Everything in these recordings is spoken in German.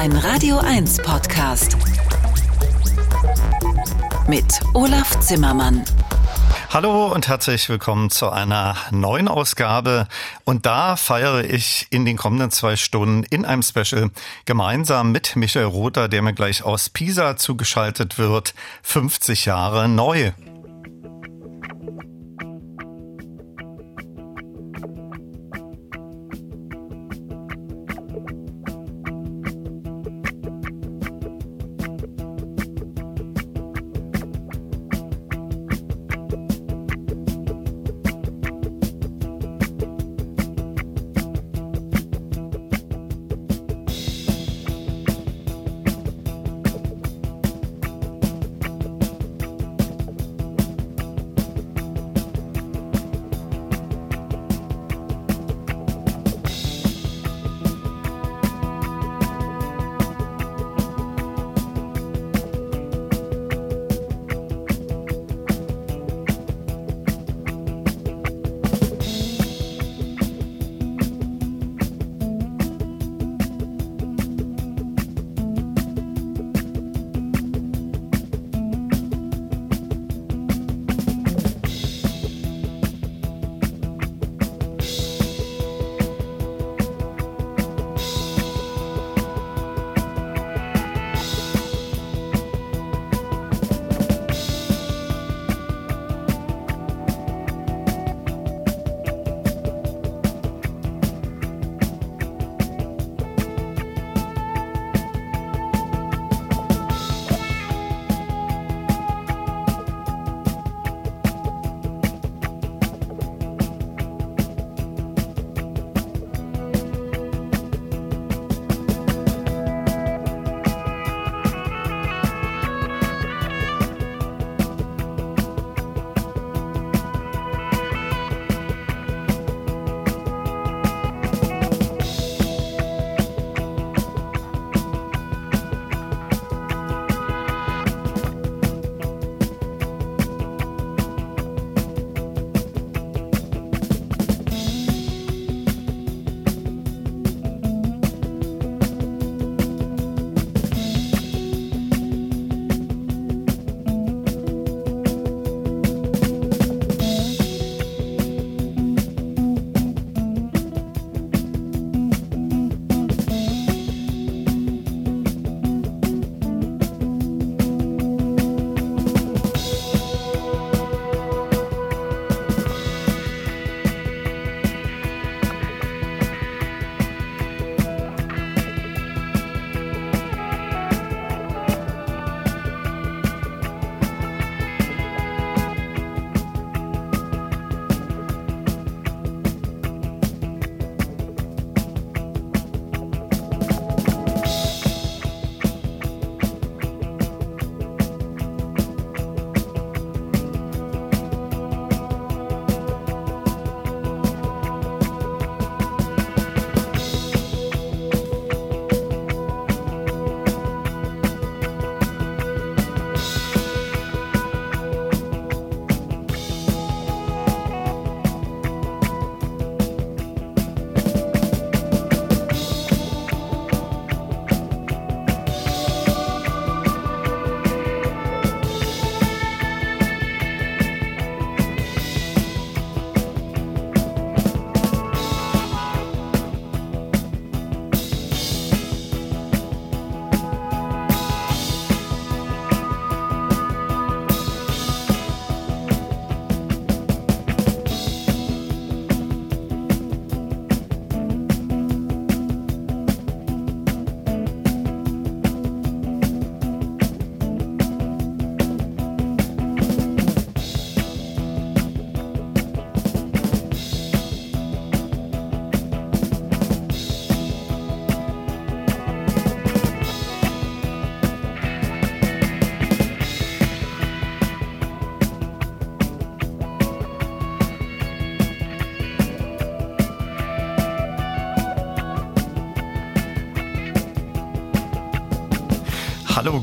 Ein Radio 1 Podcast. Mit Olaf Zimmermann. Hallo und herzlich willkommen zu einer neuen Ausgabe. Und da feiere ich in den kommenden zwei Stunden in einem Special gemeinsam mit Michael Rother, der mir gleich aus Pisa zugeschaltet wird, 50 Jahre neu.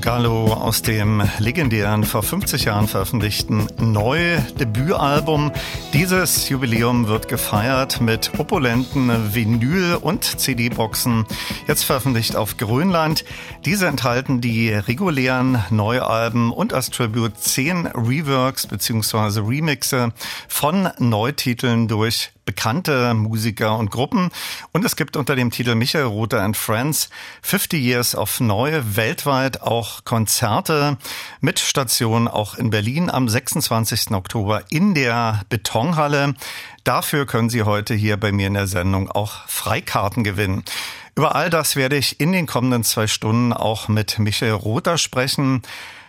Hallo Gallo aus dem legendären vor 50 Jahren veröffentlichten neue Debütalbum. Dieses Jubiläum wird gefeiert mit opulenten Vinyl- und CD-Boxen, jetzt veröffentlicht auf Grönland. Diese enthalten die regulären Neualben und als Tribute zehn Reworks bzw. Remixe von Neutiteln durch bekannte Musiker und Gruppen. Und es gibt unter dem Titel Michael Rother and Friends 50 Years of Neu weltweit auch Konzerte mit Station auch in Berlin am 26. Oktober in der Betonhalle. Dafür können Sie heute hier bei mir in der Sendung auch Freikarten gewinnen. Über all das werde ich in den kommenden zwei Stunden auch mit Michael Rother sprechen.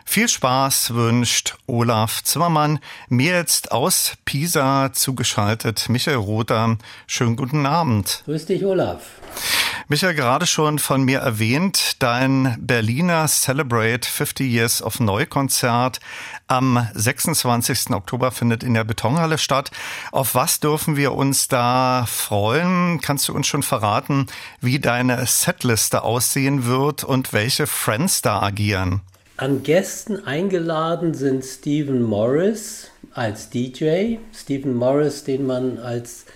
Viel Spaß wünscht Olaf Zimmermann. Mir jetzt aus Pisa zugeschaltet Michael Rother. Schönen guten Abend. Grüß dich, Olaf. Michael, gerade schon von mir erwähnt, dein Berliner Celebrate 50 Years of Neu-Konzert am 26. Oktober findet in der Betonhalle statt. Auf was dürfen wir uns da freuen? Kannst du uns schon verraten, wie deine Setliste aussehen wird und welche Friends da agieren? An Gästen eingeladen sind Stephen Morris als DJ. Stephen Morris, den man als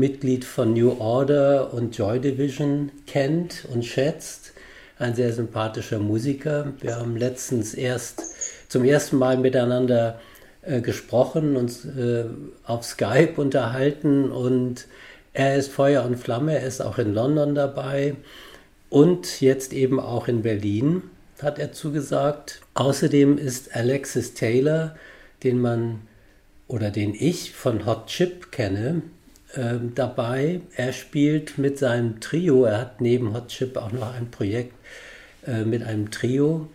Mitglied von New Order und Joy Division kennt und schätzt. Ein sehr sympathischer Musiker. Wir haben letztens erst zum ersten Mal miteinander äh, gesprochen, uns äh, auf Skype unterhalten und er ist Feuer und Flamme, er ist auch in London dabei und jetzt eben auch in Berlin hat er zugesagt. Außerdem ist Alexis Taylor, den man oder den ich von Hot Chip kenne, äh, dabei. Er spielt mit seinem Trio, er hat neben Hot Chip auch noch ein Projekt äh, mit einem Trio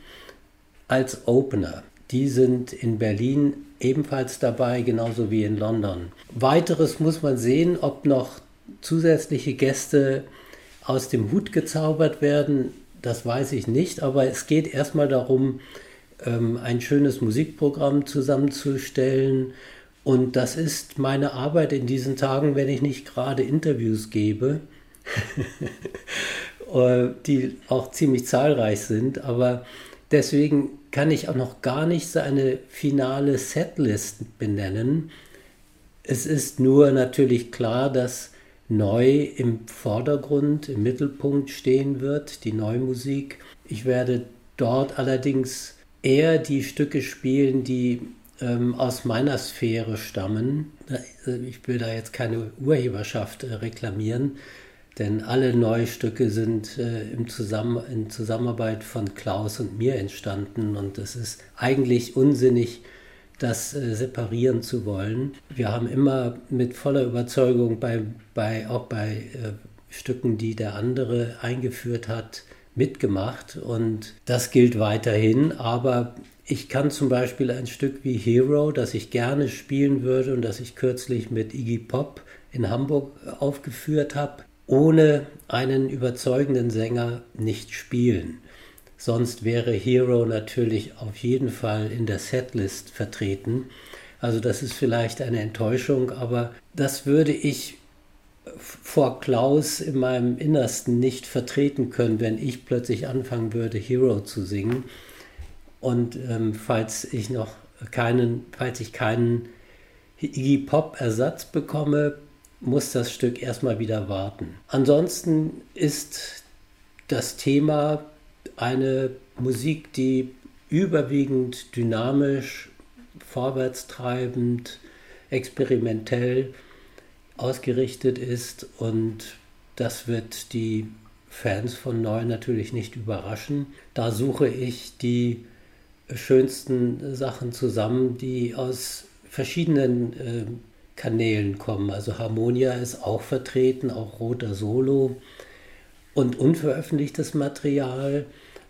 als Opener. Die sind in Berlin ebenfalls dabei, genauso wie in London. Weiteres muss man sehen, ob noch zusätzliche Gäste aus dem Hut gezaubert werden das weiß ich nicht, aber es geht erstmal darum, ähm, ein schönes Musikprogramm zusammenzustellen. Und das ist meine Arbeit in diesen Tagen, wenn ich nicht gerade Interviews gebe, äh, die auch ziemlich zahlreich sind. Aber deswegen kann ich auch noch gar nicht so eine finale Setlist benennen. Es ist nur natürlich klar, dass neu im Vordergrund, im Mittelpunkt stehen wird, die Neumusik. Ich werde dort allerdings eher die Stücke spielen, die ähm, aus meiner Sphäre stammen. Äh, ich will da jetzt keine Urheberschaft äh, reklamieren, denn alle Neustücke sind äh, im Zusammen in Zusammenarbeit von Klaus und mir entstanden und es ist eigentlich unsinnig, das äh, separieren zu wollen. Wir haben immer mit voller Überzeugung bei, bei auch bei äh, Stücken, die der andere eingeführt hat, mitgemacht und das gilt weiterhin. Aber ich kann zum Beispiel ein Stück wie Hero, das ich gerne spielen würde und das ich kürzlich mit Iggy Pop in Hamburg aufgeführt habe, ohne einen überzeugenden Sänger nicht spielen. Sonst wäre Hero natürlich auf jeden Fall in der Setlist vertreten. Also das ist vielleicht eine Enttäuschung, aber das würde ich vor Klaus in meinem Innersten nicht vertreten können, wenn ich plötzlich anfangen würde, Hero zu singen. Und ähm, falls ich noch keinen, falls ich keinen Iggy Pop Ersatz bekomme, muss das Stück erstmal wieder warten. Ansonsten ist das Thema eine Musik, die überwiegend dynamisch, vorwärtstreibend, experimentell ausgerichtet ist und das wird die Fans von Neu natürlich nicht überraschen. Da suche ich die schönsten Sachen zusammen, die aus verschiedenen äh, Kanälen kommen. Also Harmonia ist auch vertreten, auch Roter Solo und unveröffentlichtes Material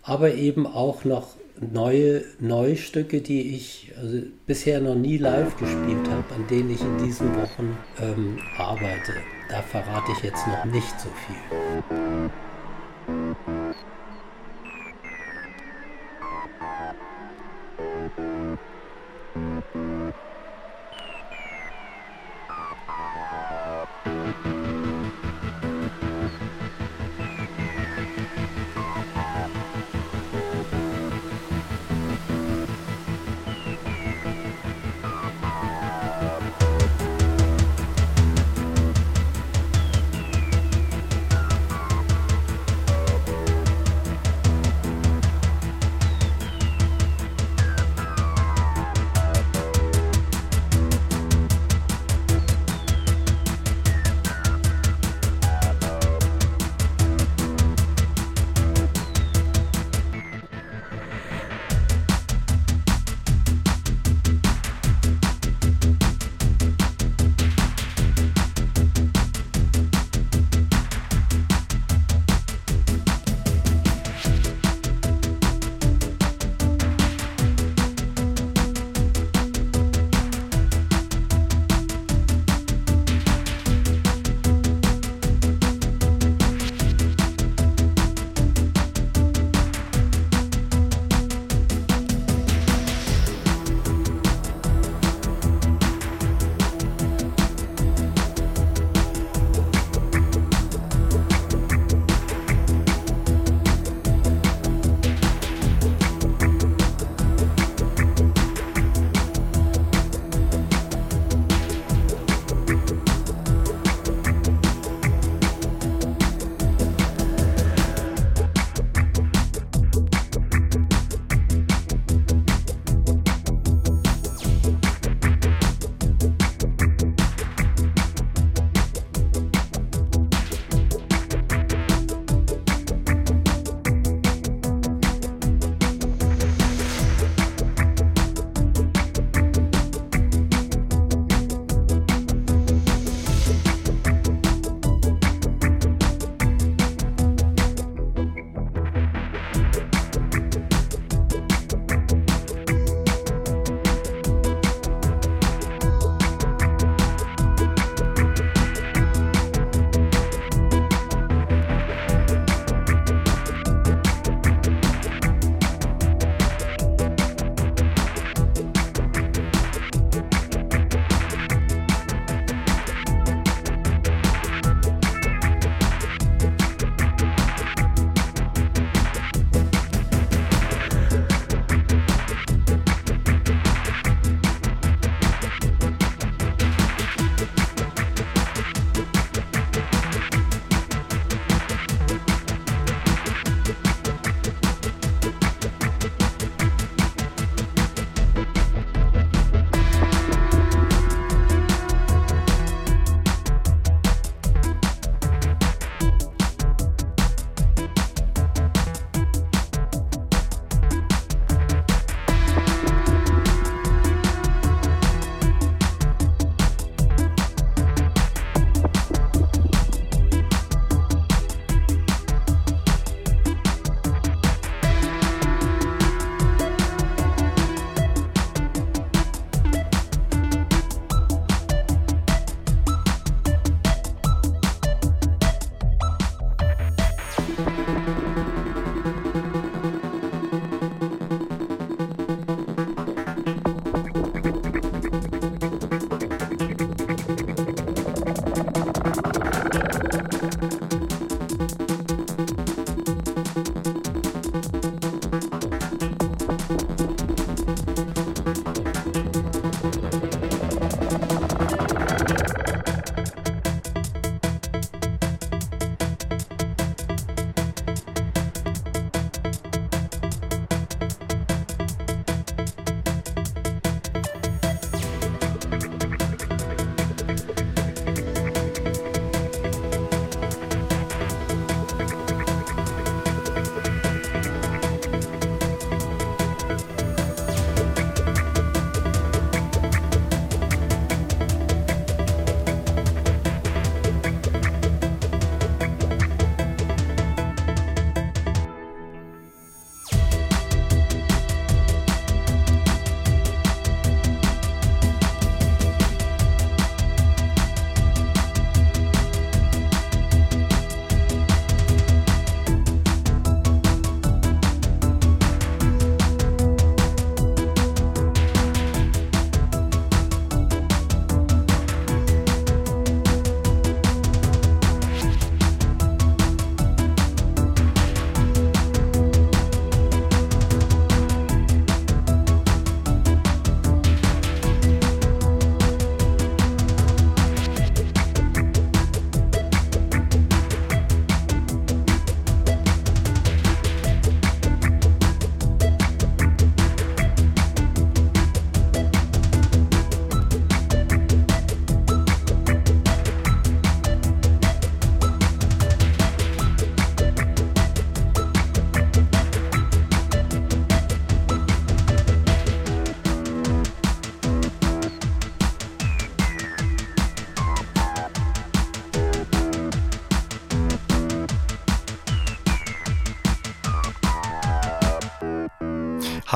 aber eben auch noch neue Neustücke, die ich also bisher noch nie live gespielt habe, an denen ich in diesen Wochen ähm, arbeite. Da verrate ich jetzt noch nicht so viel.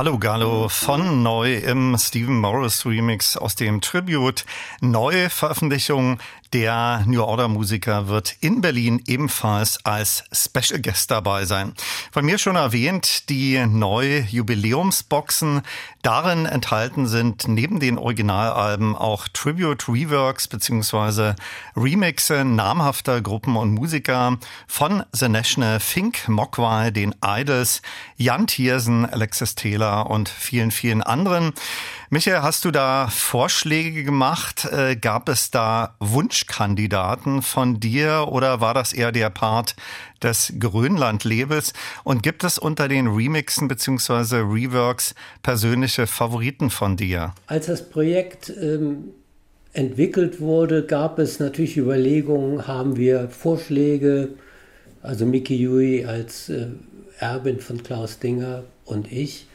Hallo Gallo von neu im Stephen Morris Remix aus dem Tribute. Neue Veröffentlichung der New Order Musiker wird in Berlin ebenfalls als Special Guest dabei sein. Von mir schon erwähnt, die neue Jubiläumsboxen. Darin enthalten sind neben den Originalalben auch Tribute Reworks bzw. Remixe namhafter Gruppen und Musiker von The National, Fink, Mogwai, den Idols, Jan Thiersen, Alexis Taylor und vielen, vielen anderen. Michael, hast du da Vorschläge gemacht? Äh, gab es da Wunschkandidaten von dir oder war das eher der Part des Grönland-Labels? Und gibt es unter den Remixen bzw. Reworks persönliche Favoriten von dir? Als das Projekt ähm, entwickelt wurde, gab es natürlich Überlegungen, haben wir Vorschläge, also Mickey Yui als äh, Erbin von Klaus Dinger und ich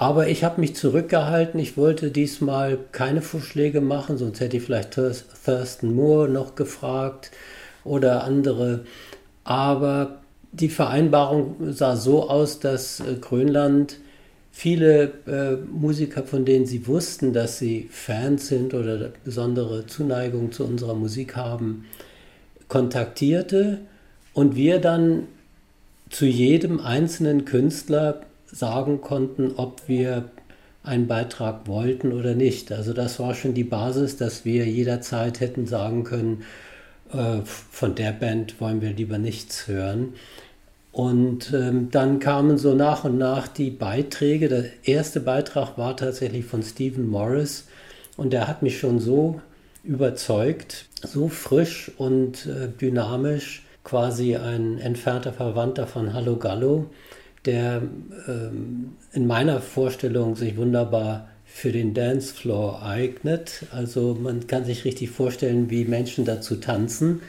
aber ich habe mich zurückgehalten. Ich wollte diesmal keine Vorschläge machen, sonst hätte ich vielleicht Thurston Moore noch gefragt oder andere. Aber die Vereinbarung sah so aus, dass äh, Grönland viele äh, Musiker, von denen sie wussten, dass sie Fans sind oder besondere Zuneigung zu unserer Musik haben, kontaktierte und wir dann zu jedem einzelnen Künstler sagen konnten, ob wir einen Beitrag wollten oder nicht. Also das war schon die Basis, dass wir jederzeit hätten sagen können, äh, von der Band wollen wir lieber nichts hören. Und ähm, dann kamen so nach und nach die Beiträge. Der erste Beitrag war tatsächlich von Stephen Morris und der hat mich schon so überzeugt, so frisch und äh, dynamisch, quasi ein entfernter Verwandter von Hallo Gallo der ähm, in meiner Vorstellung sich wunderbar für den Dancefloor eignet. Also man kann sich richtig vorstellen, wie Menschen dazu tanzen.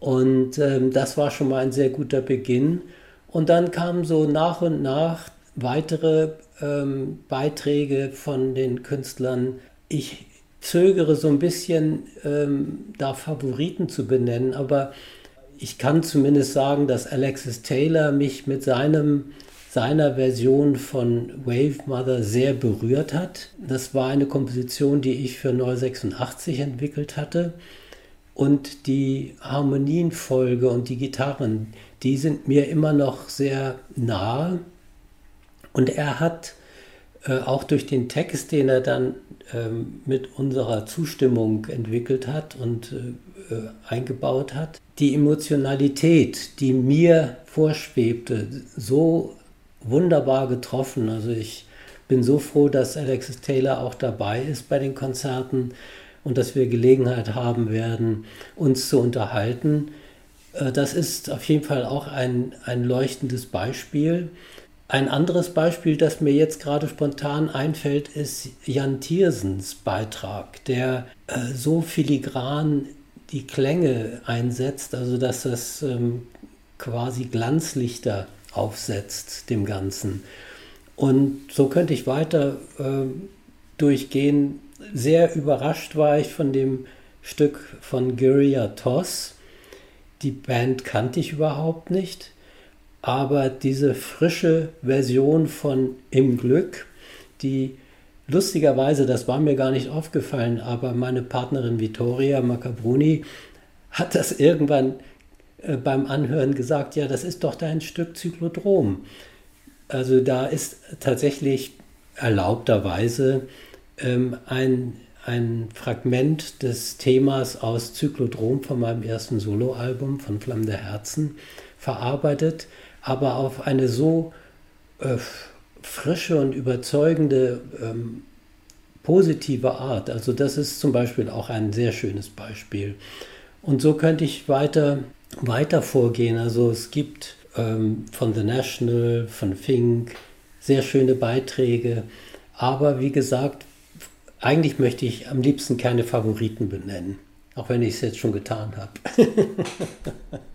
Und ähm, das war schon mal ein sehr guter Beginn. Und dann kamen so nach und nach weitere ähm, Beiträge von den Künstlern. Ich zögere so ein bisschen, ähm, da Favoriten zu benennen, aber ich kann zumindest sagen, dass Alexis Taylor mich mit seinem, seiner Version von Wave Mother sehr berührt hat. Das war eine Komposition, die ich für Neu 86 entwickelt hatte. Und die Harmonienfolge und die Gitarren, die sind mir immer noch sehr nahe. Und er hat äh, auch durch den Text, den er dann ähm, mit unserer Zustimmung entwickelt hat und äh eingebaut hat, die Emotionalität, die mir vorschwebte, so wunderbar getroffen. Also ich bin so froh, dass Alexis Taylor auch dabei ist bei den Konzerten und dass wir Gelegenheit haben werden, uns zu unterhalten. Äh, das ist auf jeden Fall auch ein, ein leuchtendes Beispiel. Ein anderes Beispiel, das mir jetzt gerade spontan einfällt, ist Jan Thiersens Beitrag, der äh, so filigran die Klänge einsetzt, also dass das ähm, quasi Glanzlichter aufsetzt dem Ganzen. Und so könnte ich weiter äh, durchgehen. Sehr überrascht war ich von dem Stück von Guerilla Toss. Die Band kannte ich überhaupt nicht, aber diese frische Version von Im Glück, die Lustigerweise, das war mir gar nicht aufgefallen, aber meine Partnerin Vittoria Macabruni hat das irgendwann äh, beim Anhören gesagt, ja, das ist doch dein Stück Zyklodrom. Also da ist tatsächlich erlaubterweise ähm, ein, ein Fragment des Themas aus Zyklodrom von meinem ersten Soloalbum von Flammende Herzen verarbeitet, aber auf eine so äh, frische und überzeugende ähm, positive Art. Also das ist zum Beispiel auch ein sehr schönes Beispiel. Und so könnte ich weiter, weiter vorgehen. Also es gibt ähm, von The National, von Fink sehr schöne Beiträge. Aber wie gesagt, eigentlich möchte ich am liebsten keine Favoriten benennen. Auch wenn ich es jetzt schon getan habe.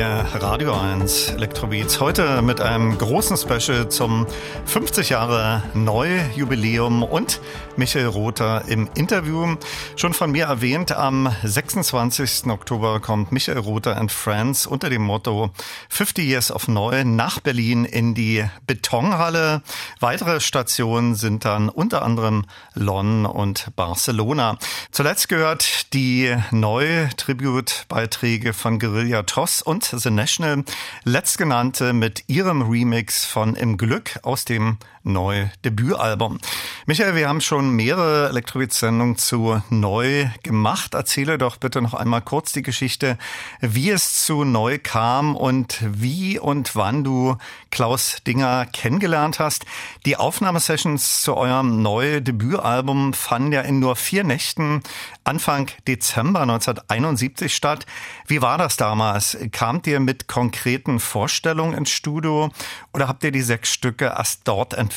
die Radio 1 Elektrobeats. Heute mit einem großen Special zum 50 Jahre Neujubiläum und Michael Rother im Interview. Schon von mir erwähnt, am 26. Oktober kommt Michael Rother and Friends unter dem Motto 50 Years of Neu nach Berlin in die Betonhalle. Weitere Stationen sind dann unter anderem London und Barcelona. Zuletzt gehört die Neu-Tribute-Beiträge von Guerilla Toss und The National, letztgenannte mit ihrem Remix von Im Glück aus dem Neu Debütalbum. Michael, wir haben schon mehrere Elektrobeat-Sendungen zu Neu gemacht. Erzähle doch bitte noch einmal kurz die Geschichte, wie es zu Neu kam und wie und wann du Klaus Dinger kennengelernt hast. Die Aufnahmesessions zu eurem Neu Debütalbum fanden ja in nur vier Nächten Anfang Dezember 1971 statt. Wie war das damals? Kamt ihr mit konkreten Vorstellungen ins Studio oder habt ihr die sechs Stücke erst dort entwickelt?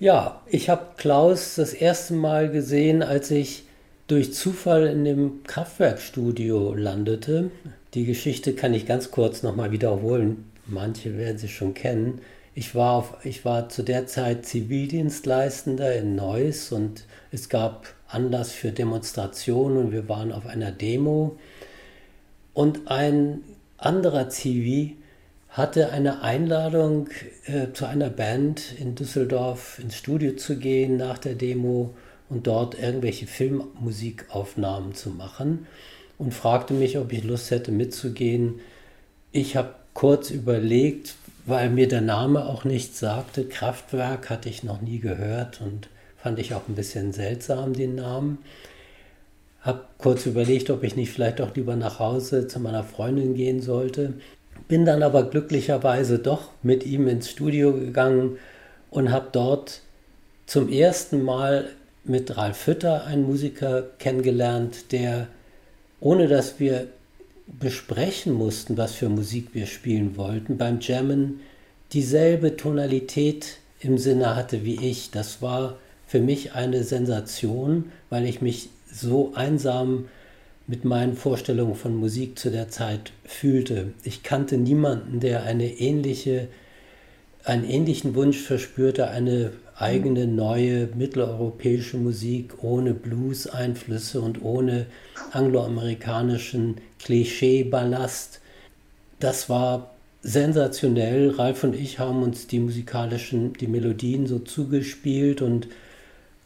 Ja, ich habe Klaus das erste Mal gesehen, als ich durch Zufall in dem Kraftwerkstudio landete. Die Geschichte kann ich ganz kurz nochmal wiederholen. Manche werden sie schon kennen. Ich war, auf, ich war zu der Zeit Zivildienstleistender in Neuss und es gab Anlass für Demonstrationen und wir waren auf einer Demo. Und ein anderer Zivi hatte eine Einladung äh, zu einer Band in Düsseldorf ins Studio zu gehen nach der Demo und dort irgendwelche Filmmusikaufnahmen zu machen und fragte mich, ob ich Lust hätte mitzugehen. Ich habe kurz überlegt, weil mir der Name auch nichts sagte. Kraftwerk hatte ich noch nie gehört und fand ich auch ein bisschen seltsam, den Namen. Habe kurz überlegt, ob ich nicht vielleicht auch lieber nach Hause zu meiner Freundin gehen sollte. Bin dann aber glücklicherweise doch mit ihm ins Studio gegangen und habe dort zum ersten Mal mit Ralf Fütter einen Musiker kennengelernt, der, ohne dass wir besprechen mussten, was für Musik wir spielen wollten, beim Jammen dieselbe Tonalität im Sinne hatte wie ich. Das war für mich eine Sensation, weil ich mich so einsam mit meinen Vorstellungen von Musik zu der Zeit fühlte. Ich kannte niemanden, der eine ähnliche, einen ähnlichen Wunsch verspürte, eine eigene neue mitteleuropäische Musik ohne Blues-Einflüsse und ohne angloamerikanischen Klischee-Ballast. Das war sensationell. Ralf und ich haben uns die musikalischen, die Melodien so zugespielt und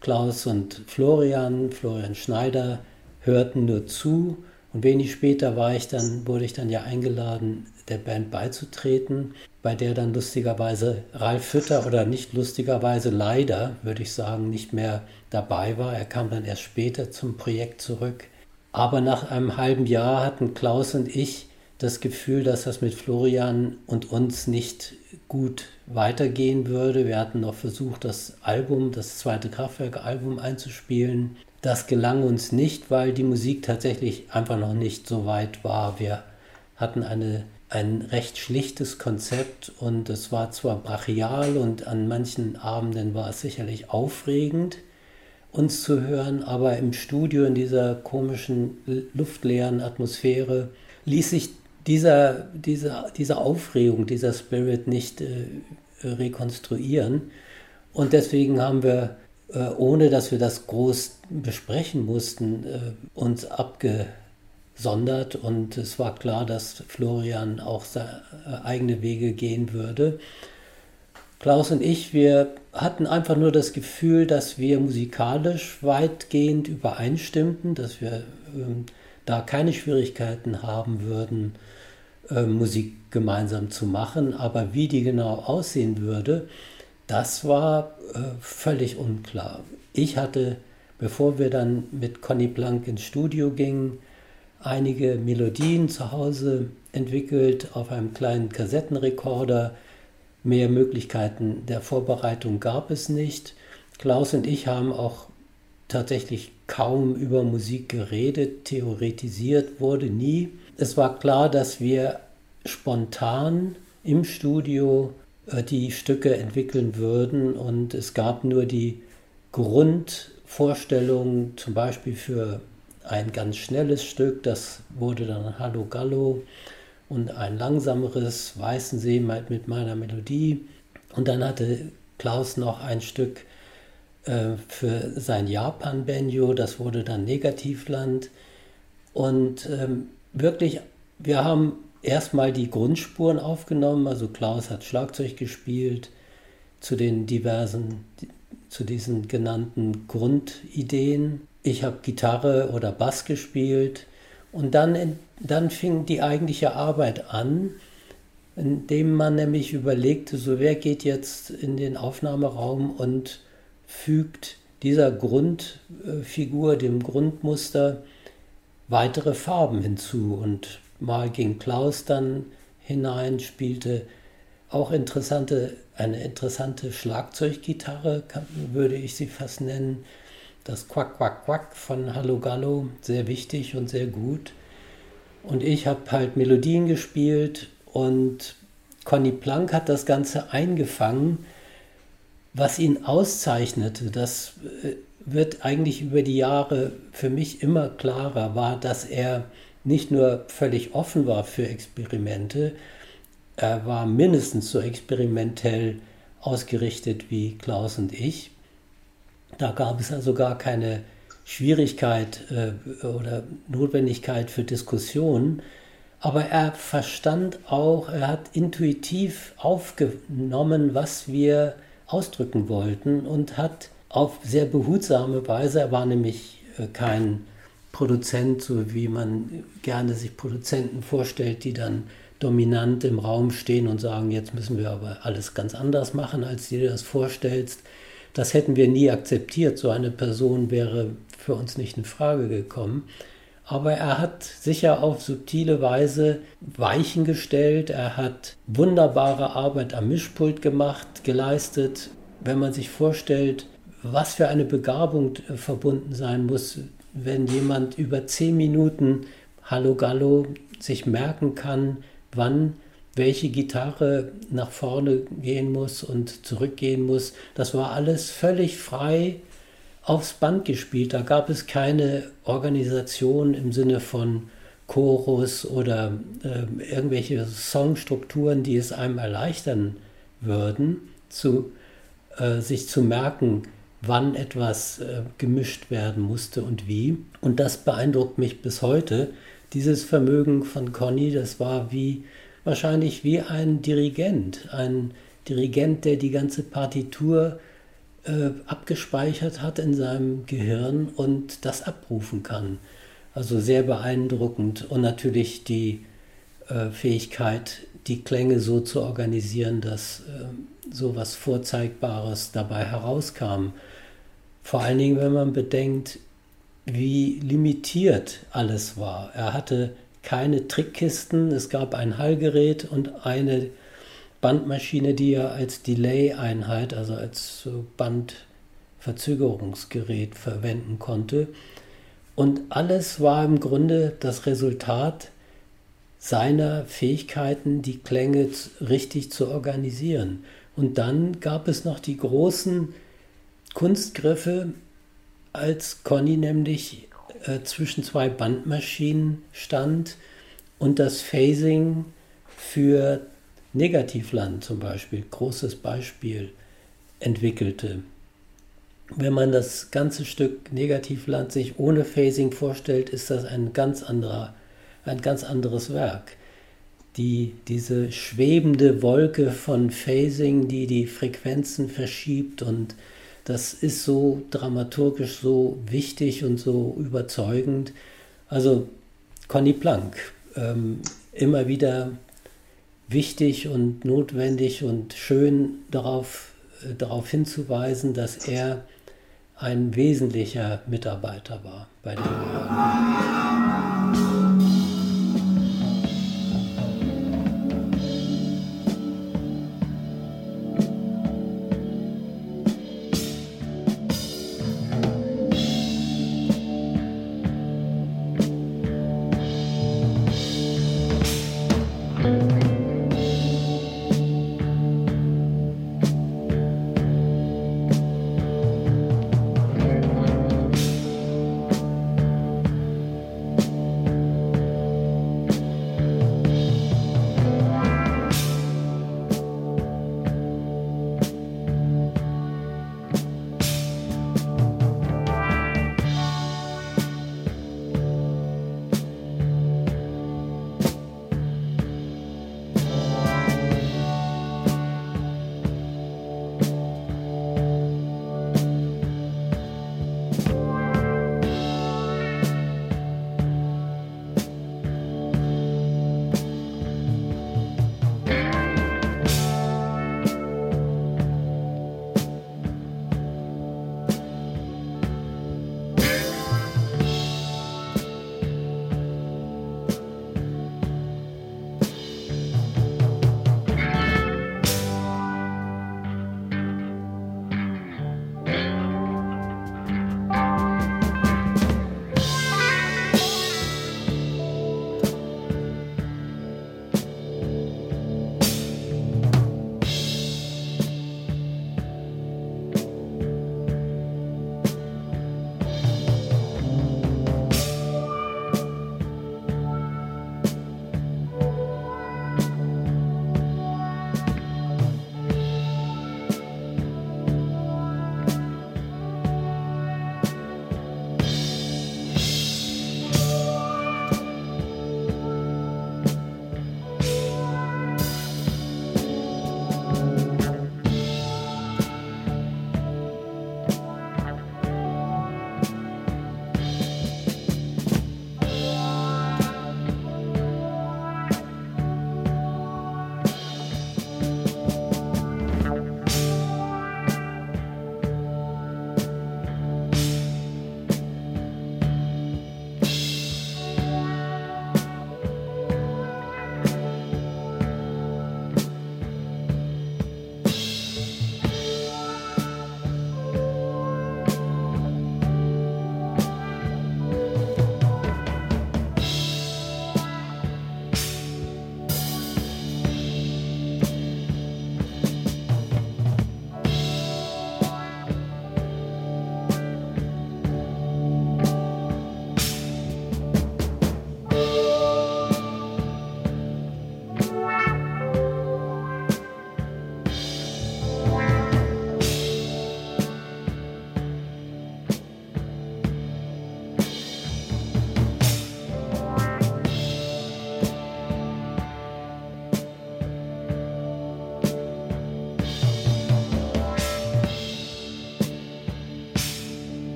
Klaus und Florian, Florian Schneider, hörten nur zu. Und wenig später war ich dann, wurde ich dann ja eingeladen, der Band beizutreten, bei der dann lustigerweise Ralf Fütter oder nicht lustigerweise leider, würde ich sagen, nicht mehr dabei war. Er kam dann erst später zum Projekt zurück. Aber nach einem halben Jahr hatten Klaus und ich das Gefühl, dass das mit Florian und uns nicht gut weitergehen würde. Wir hatten noch versucht, das Album, das zweite Kraftwerk-Album einzuspielen. Das gelang uns nicht, weil die Musik tatsächlich einfach noch nicht so weit war. Wir hatten eine, ein recht schlichtes Konzept und es war zwar brachial und an manchen Abenden war es sicherlich aufregend, uns zu hören, aber im Studio in dieser komischen luftleeren Atmosphäre ließ sich dieser, dieser, diese Aufregung, dieser Spirit nicht äh, rekonstruieren. Und deswegen haben wir, ohne dass wir das groß besprechen mussten, äh, uns abgesondert. Und es war klar, dass Florian auch seine äh, eigene Wege gehen würde. Klaus und ich, wir hatten einfach nur das Gefühl, dass wir musikalisch weitgehend übereinstimmten, dass wir ähm, da keine Schwierigkeiten haben würden, äh, Musik gemeinsam zu machen. Aber wie die genau aussehen würde, das war äh, völlig unklar. Ich hatte, bevor wir dann mit Conny Blank ins Studio gingen, einige Melodien zu Hause entwickelt auf einem kleinen Kassettenrekorder. Mehr Möglichkeiten der Vorbereitung gab es nicht. Klaus und ich haben auch tatsächlich kaum über Musik geredet, theoretisiert wurde nie. Es war klar, dass wir spontan im Studio die Stücke entwickeln würden und es gab nur die Grundvorstellung, zum Beispiel für ein ganz schnelles Stück, das wurde dann Hallo Gallo und ein langsameres Weißensee mit meiner Melodie. Und dann hatte Klaus noch ein Stück äh, für sein Japan-Banjo, das wurde dann Negativland. Und ähm, wirklich, wir haben erstmal die Grundspuren aufgenommen, also Klaus hat Schlagzeug gespielt zu den diversen, zu diesen genannten Grundideen. Ich habe Gitarre oder Bass gespielt und dann, dann fing die eigentliche Arbeit an, indem man nämlich überlegte, so wer geht jetzt in den Aufnahmeraum und fügt dieser Grundfigur, dem Grundmuster, weitere Farben hinzu. Und mal ging Klaus dann hinein, spielte auch interessante, eine interessante Schlagzeuggitarre, würde ich sie fast nennen. Das Quack, Quack, Quack von Hallo Gallo, sehr wichtig und sehr gut. Und ich habe halt Melodien gespielt und Conny Plank hat das Ganze eingefangen. Was ihn auszeichnete, das äh, wird eigentlich über die Jahre für mich immer klarer, war, dass er nicht nur völlig offen war für Experimente, er war mindestens so experimentell ausgerichtet wie Klaus und ich. Da gab es also gar keine Schwierigkeit äh, oder Notwendigkeit für Diskussionen. Aber er verstand auch, er hat intuitiv aufgenommen, was wir ausdrücken wollten und hat auf sehr behutsame Weise, er war nämlich äh, kein Produzent, so wie man gerne sich Produzenten vorstellt, die dann dominant im Raum stehen und sagen, jetzt müssen wir aber alles ganz anders machen, als du dir das vorstellst. Das hätten wir nie akzeptiert. So eine Person wäre für uns nicht in Frage gekommen. Aber er hat sicher auf subtile Weise Weichen gestellt. Er hat wunderbare Arbeit am Mischpult gemacht, geleistet. Wenn man sich vorstellt, was für eine Begabung verbunden sein muss, wenn jemand über zehn Minuten Hallo Gallo sich merken kann, wann welche Gitarre nach vorne gehen muss und zurückgehen muss. Das war alles völlig frei aufs Band gespielt. Da gab es keine Organisation im Sinne von Chorus oder äh, irgendwelche Songstrukturen, die es einem erleichtern würden, zu, äh, sich zu merken, wann etwas äh, gemischt werden musste und wie. Und das beeindruckt mich bis heute. Dieses Vermögen von Conny, das war wie wahrscheinlich wie ein Dirigent, ein Dirigent, der die ganze Partitur äh, abgespeichert hat in seinem Gehirn und das abrufen kann. Also sehr beeindruckend und natürlich die äh, Fähigkeit, die Klänge so zu organisieren, dass äh, so was Vorzeigbares dabei herauskam. Vor allen Dingen, wenn man bedenkt, wie limitiert alles war. Er hatte keine Trickkisten, es gab ein Hallgerät und eine Bandmaschine, die er als Delay-Einheit, also als Bandverzögerungsgerät verwenden konnte. Und alles war im Grunde das Resultat seiner Fähigkeiten, die Klänge richtig zu organisieren. Und dann gab es noch die großen Kunstgriffe, als Conny nämlich äh, zwischen zwei Bandmaschinen stand und das Phasing für Negativland zum Beispiel, großes Beispiel, entwickelte. Wenn man das ganze Stück Negativland sich ohne Phasing vorstellt, ist das ein ganz anderer, ein ganz anderes Werk. Die, diese schwebende Wolke von Phasing, die die Frequenzen verschiebt und das ist so dramaturgisch so wichtig und so überzeugend. Also Conny Planck, ähm, immer wieder wichtig und notwendig und schön darauf, äh, darauf hinzuweisen, dass er ein wesentlicher Mitarbeiter war bei den.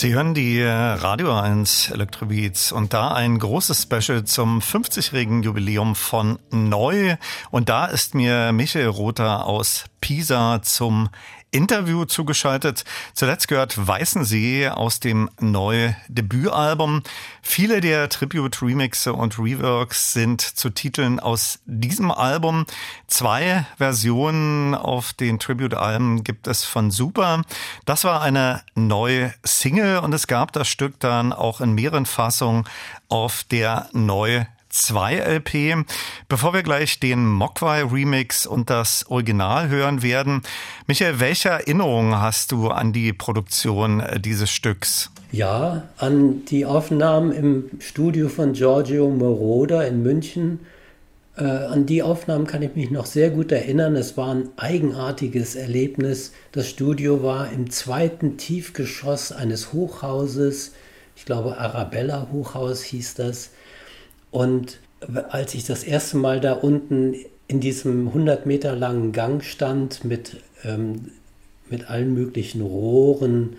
Sie hören die Radio 1 Electrobeats und da ein großes Special zum 50-jährigen Jubiläum von Neu. Und da ist mir Michael Rother aus Pisa zum Interview zugeschaltet. Zuletzt gehört Weißen See aus dem neuen Debütalbum. Viele der Tribute-Remixe und Reworks sind zu Titeln aus diesem Album. Zwei Versionen auf den Tribute-Alben gibt es von Super. Das war eine neue Single und es gab das Stück dann auch in mehreren Fassungen auf der neu 2 LP. Bevor wir gleich den Mogwai Remix und das Original hören werden, Michael, welche Erinnerungen hast du an die Produktion äh, dieses Stücks? Ja, an die Aufnahmen im Studio von Giorgio Moroder in München. Äh, an die Aufnahmen kann ich mich noch sehr gut erinnern. Es war ein eigenartiges Erlebnis. Das Studio war im zweiten Tiefgeschoss eines Hochhauses. Ich glaube, Arabella Hochhaus hieß das. Und als ich das erste Mal da unten in diesem 100 Meter langen Gang stand mit, ähm, mit allen möglichen Rohren,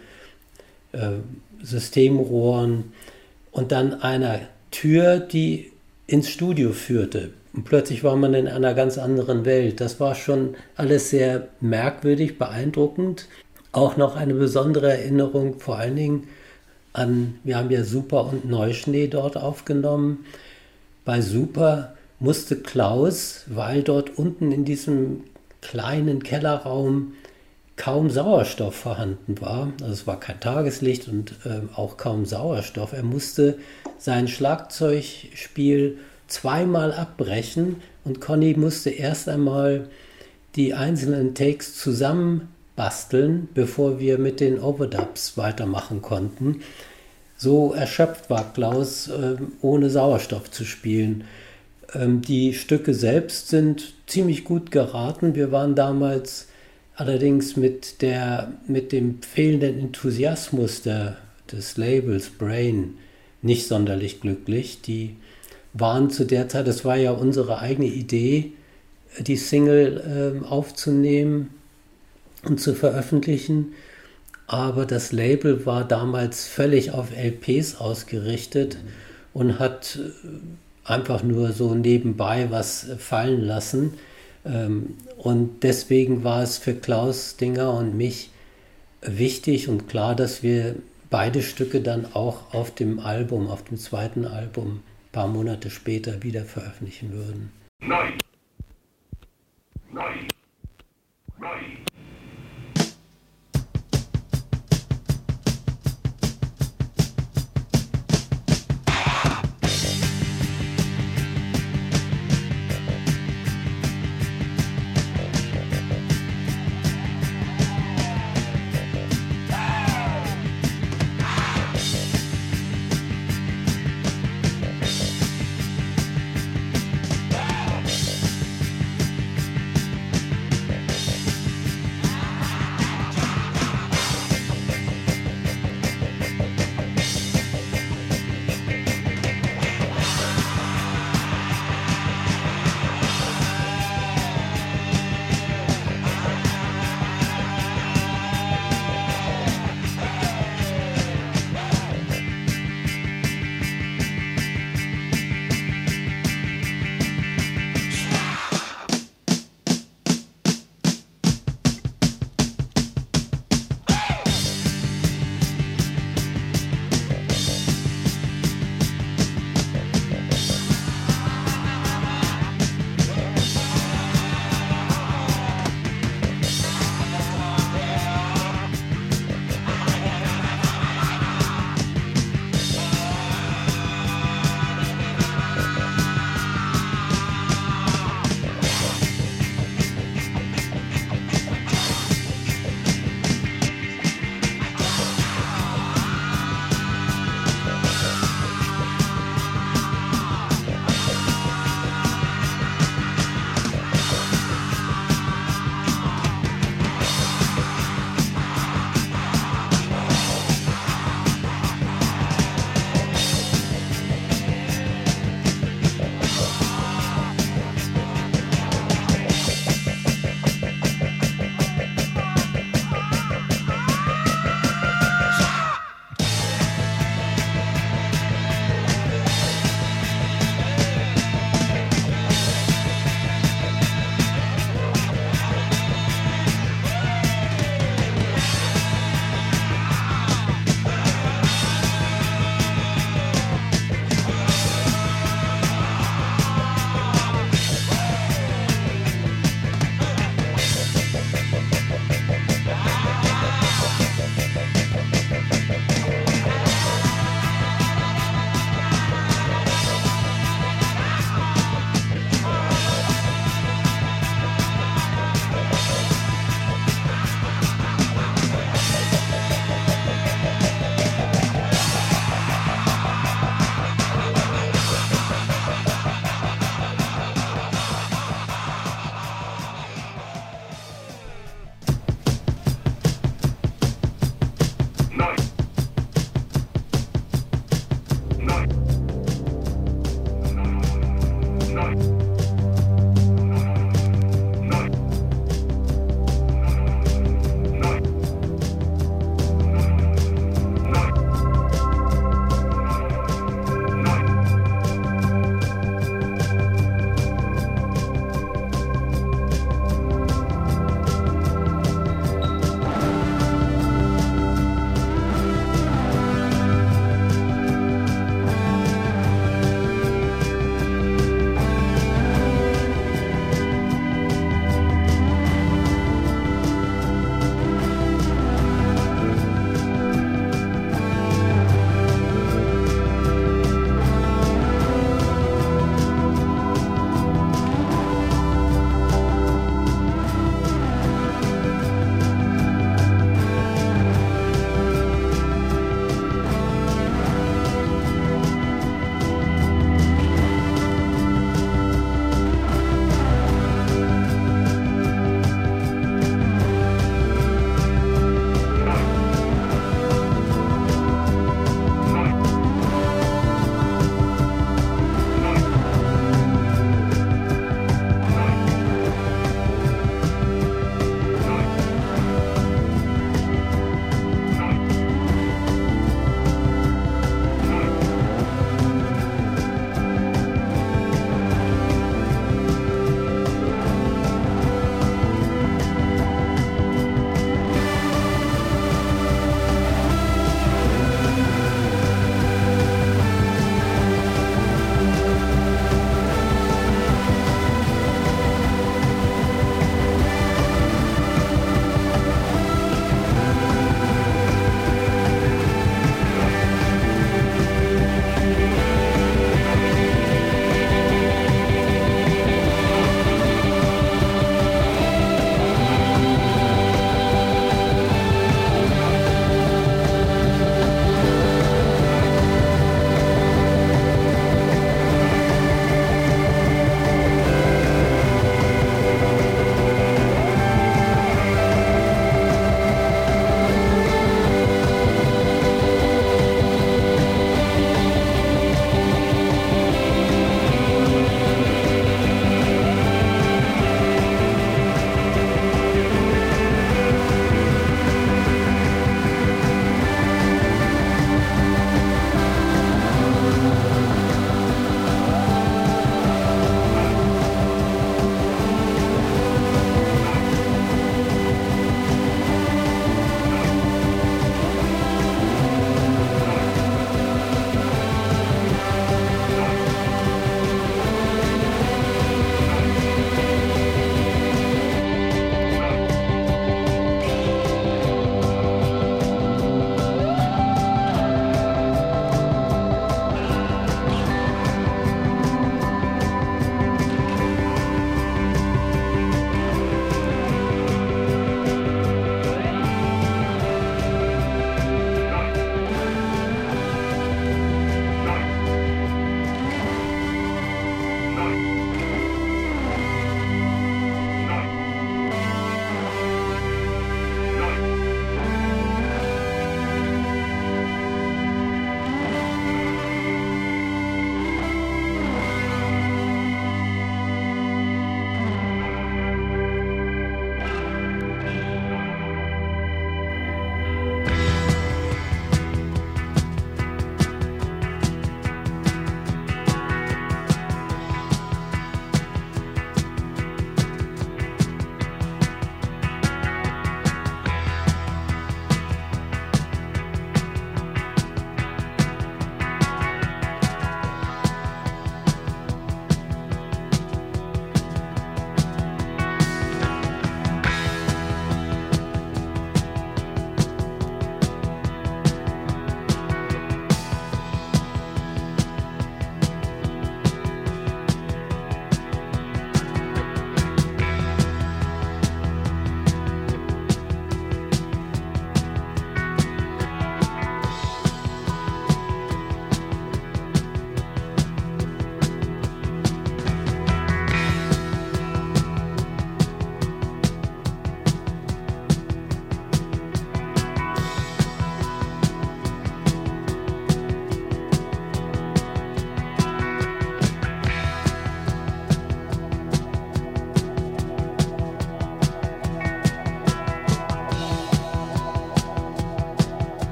äh, Systemrohren und dann einer Tür, die ins Studio führte. Und plötzlich war man in einer ganz anderen Welt. Das war schon alles sehr merkwürdig, beeindruckend. Auch noch eine besondere Erinnerung, vor allen Dingen an, wir haben ja Super und Neuschnee dort aufgenommen bei Super musste Klaus, weil dort unten in diesem kleinen Kellerraum kaum Sauerstoff vorhanden war, also es war kein Tageslicht und äh, auch kaum Sauerstoff, er musste sein Schlagzeugspiel zweimal abbrechen und Conny musste erst einmal die einzelnen Takes zusammenbasteln, bevor wir mit den Overdubs weitermachen konnten so erschöpft war Klaus, ähm, ohne Sauerstoff zu spielen. Ähm, die Stücke selbst sind ziemlich gut geraten. Wir waren damals allerdings mit, der, mit dem fehlenden Enthusiasmus der, des Labels Brain nicht sonderlich glücklich. Die waren zu der Zeit, das war ja unsere eigene Idee, die Single äh, aufzunehmen und zu veröffentlichen aber das Label war damals völlig auf LPs ausgerichtet und hat äh, einfach nur so nebenbei was fallen lassen. Ähm, und deswegen war es für Klaus Dinger und mich wichtig und klar, dass wir beide Stücke dann auch auf dem Album, auf dem zweiten Album, ein paar Monate später wieder veröffentlichen würden. Nein. Nein. Nein.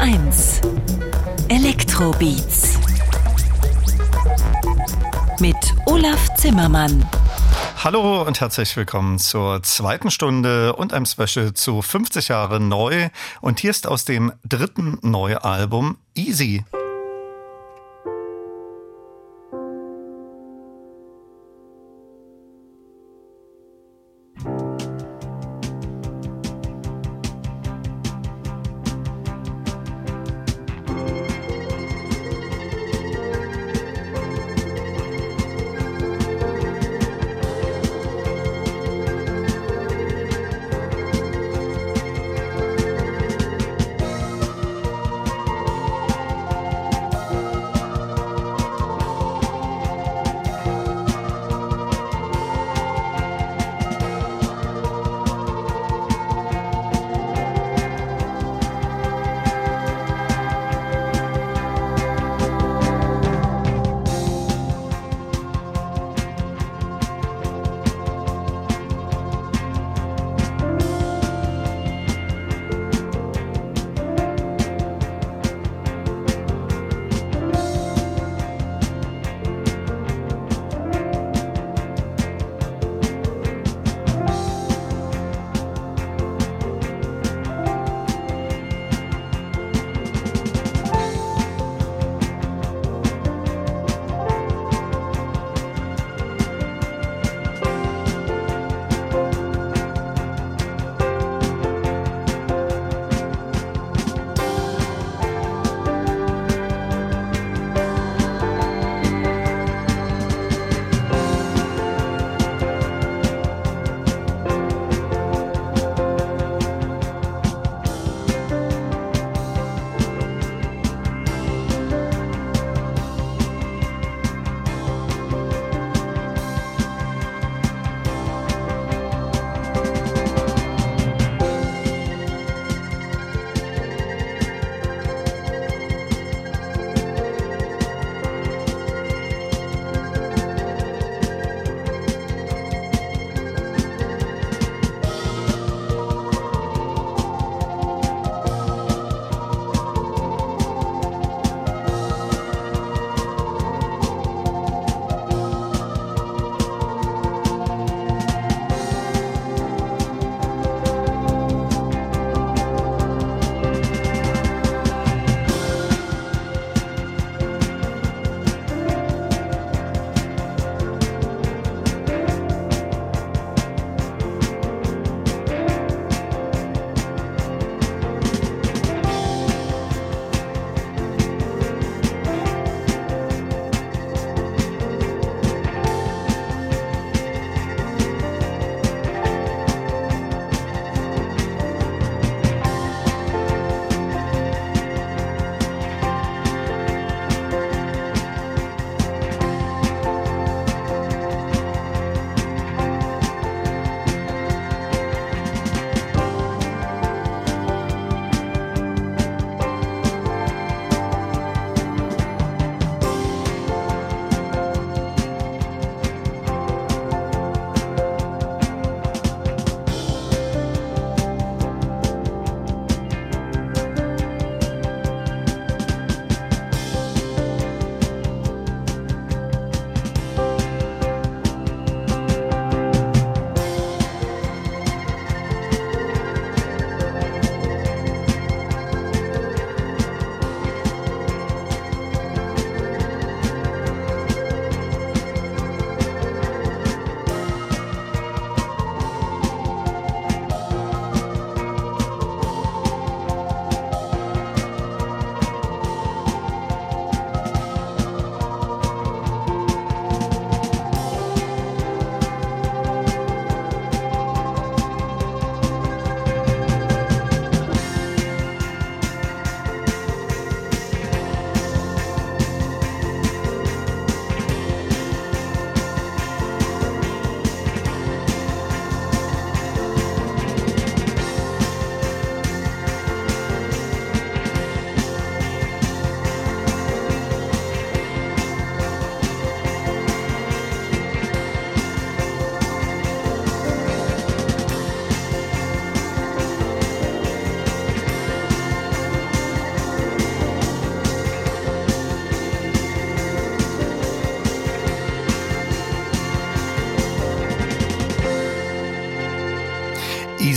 1 Elektrobeats mit Olaf Zimmermann. Hallo und herzlich willkommen zur zweiten Stunde und einem Special zu 50 Jahre neu. Und hier ist aus dem dritten Neualbum Easy.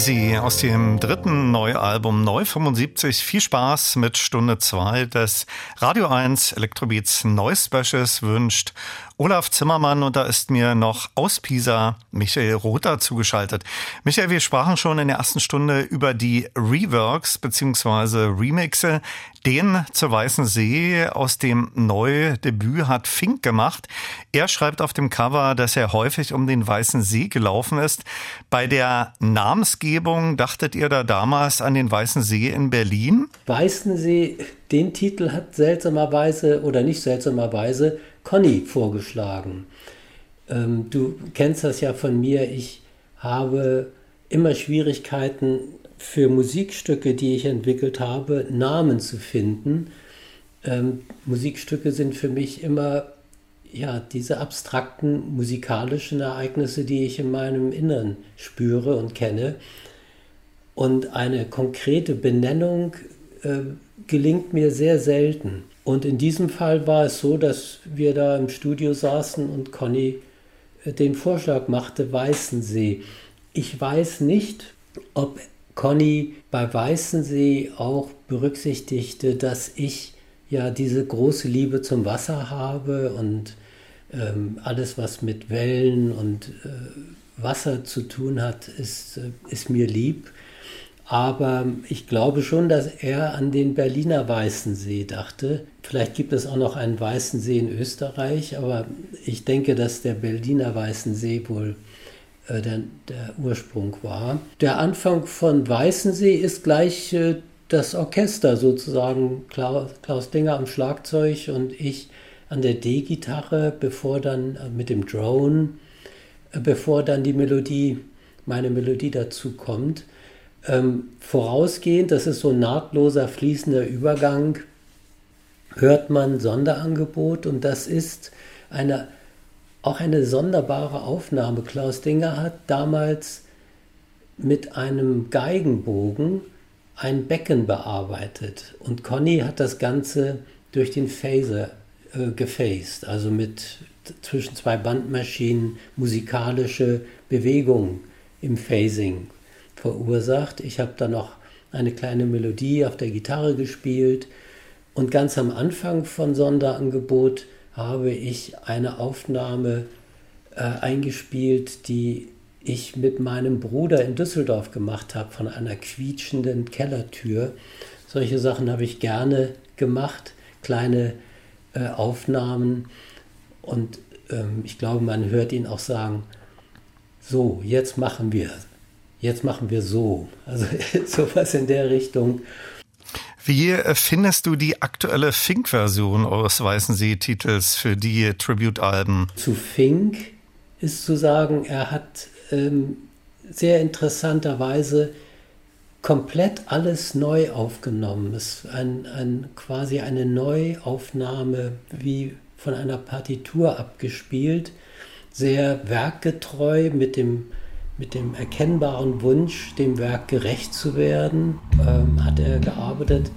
Easy aus dem dritten Neualbum Neu 75. Viel Spaß mit Stunde 2 des Radio 1 Elektrobeats Neuspecials wünscht Olaf Zimmermann und da ist mir noch aus Pisa Michael Rother zugeschaltet. Michael, wir sprachen schon in der ersten Stunde über die Reworks bzw. Remixe. Den zur Weißen See aus dem Neudebüt hat Fink gemacht. Er schreibt auf dem Cover, dass er häufig um den Weißen See gelaufen ist. Bei der Namensgebung dachtet ihr da damals an den Weißen See in Berlin? Weißen See, den Titel hat seltsamerweise oder nicht seltsamerweise Conny vorgeschlagen. Ähm, du kennst das ja von mir. Ich habe immer Schwierigkeiten für Musikstücke, die ich entwickelt habe, Namen zu finden. Ähm, Musikstücke sind für mich immer ja, diese abstrakten musikalischen Ereignisse, die ich in meinem Innern spüre und kenne. Und eine konkrete Benennung äh, gelingt mir sehr selten. Und in diesem Fall war es so, dass wir da im Studio saßen und Conny äh, den Vorschlag machte, Weißensee. Ich weiß nicht, ob Conny bei Weißensee auch berücksichtigte, dass ich ja diese große Liebe zum Wasser habe und ähm, alles, was mit Wellen und äh, Wasser zu tun hat, ist, äh, ist mir lieb. Aber ich glaube schon, dass er an den Berliner Weißensee dachte. Vielleicht gibt es auch noch einen Weißensee in Österreich, aber ich denke, dass der Berliner Weißensee wohl äh, der, der, Ursprung war. Der Anfang von Weißensee ist gleich äh, das Orchester sozusagen. Klaus, Klaus Dinger am Schlagzeug und ich an der D-Gitarre, bevor dann äh, mit dem Drone, äh, bevor dann die Melodie, meine Melodie dazu kommt. Ähm, vorausgehend, das ist so ein nahtloser fließender Übergang, hört man Sonderangebot und das ist eine, auch eine sonderbare Aufnahme. Klaus Dinger hat damals mit einem Geigenbogen ein Becken bearbeitet und Conny hat das Ganze durch den Phaser äh, gefaced, also mit zwischen zwei Bandmaschinen musikalische Bewegungen im Phasing verursacht. Ich habe dann noch eine kleine Melodie auf der Gitarre gespielt und ganz am Anfang von Sonderangebot habe ich eine Aufnahme äh, eingespielt, die ich mit meinem Bruder in Düsseldorf gemacht habe, von einer quietschenden Kellertür. Solche Sachen habe ich gerne gemacht, kleine äh, Aufnahmen. Und ähm, ich glaube, man hört ihn auch sagen, so, jetzt machen wir jetzt machen wir so. Also sowas in der Richtung. Wie äh, findest du die aktuelle Fink-Version eures Weißen See-Titels für die Tribute-Alben? Zu Fink ist zu sagen, er hat ähm, sehr interessanterweise komplett alles neu aufgenommen. Es ist ein, ein, quasi eine Neuaufnahme wie von einer Partitur abgespielt, sehr werkgetreu mit dem mit dem erkennbaren Wunsch, dem Werk gerecht zu werden, ähm, hat er gearbeitet.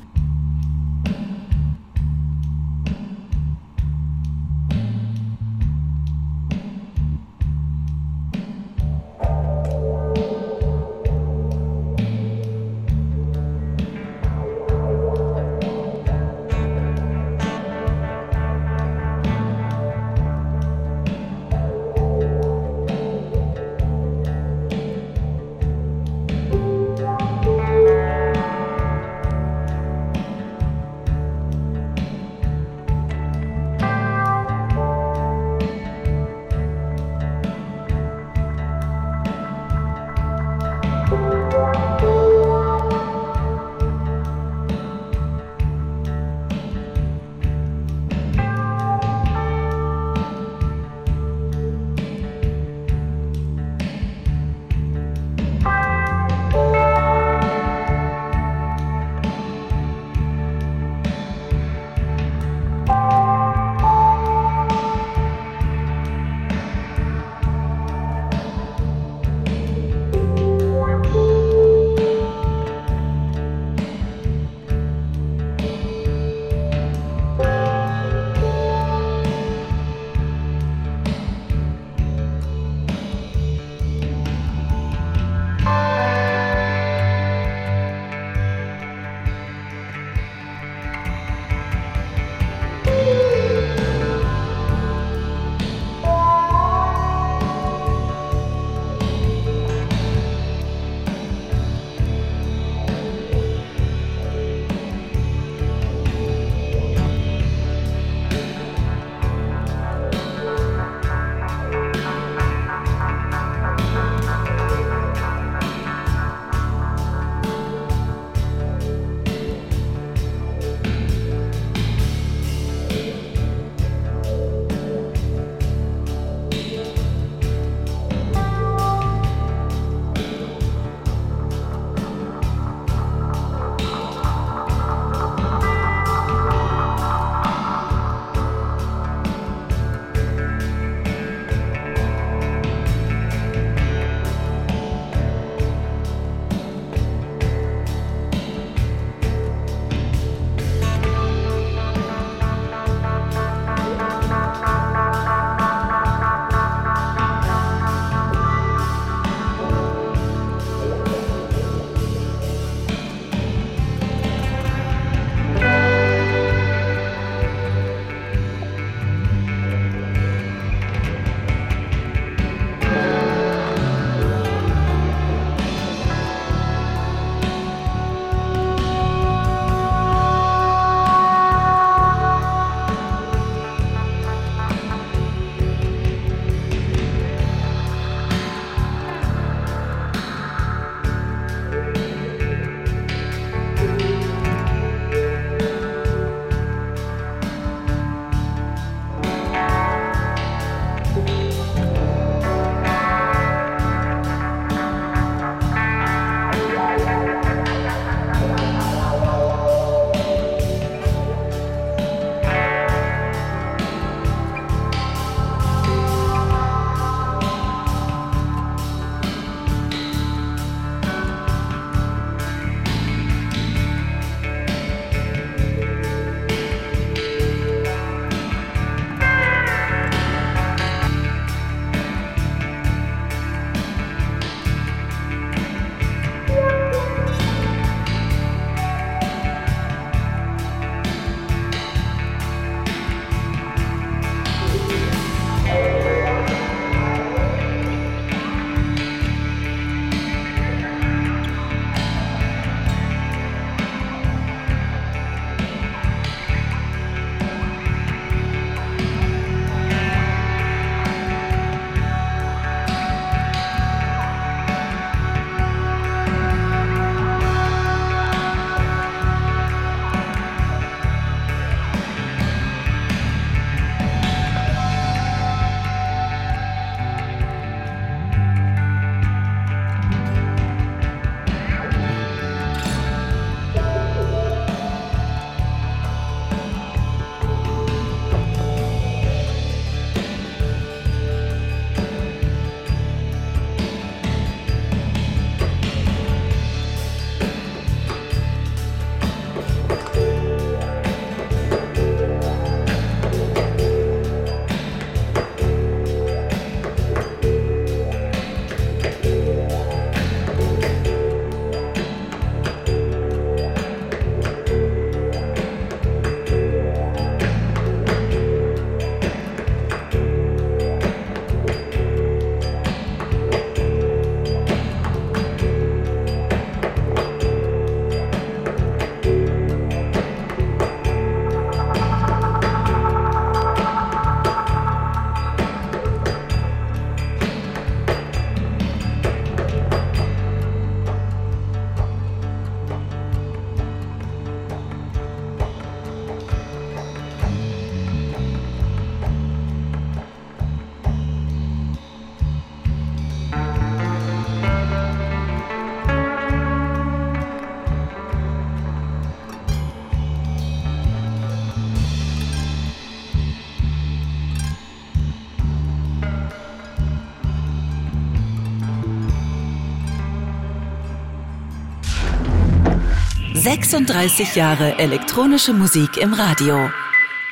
36 Jahre elektronische Musik im Radio.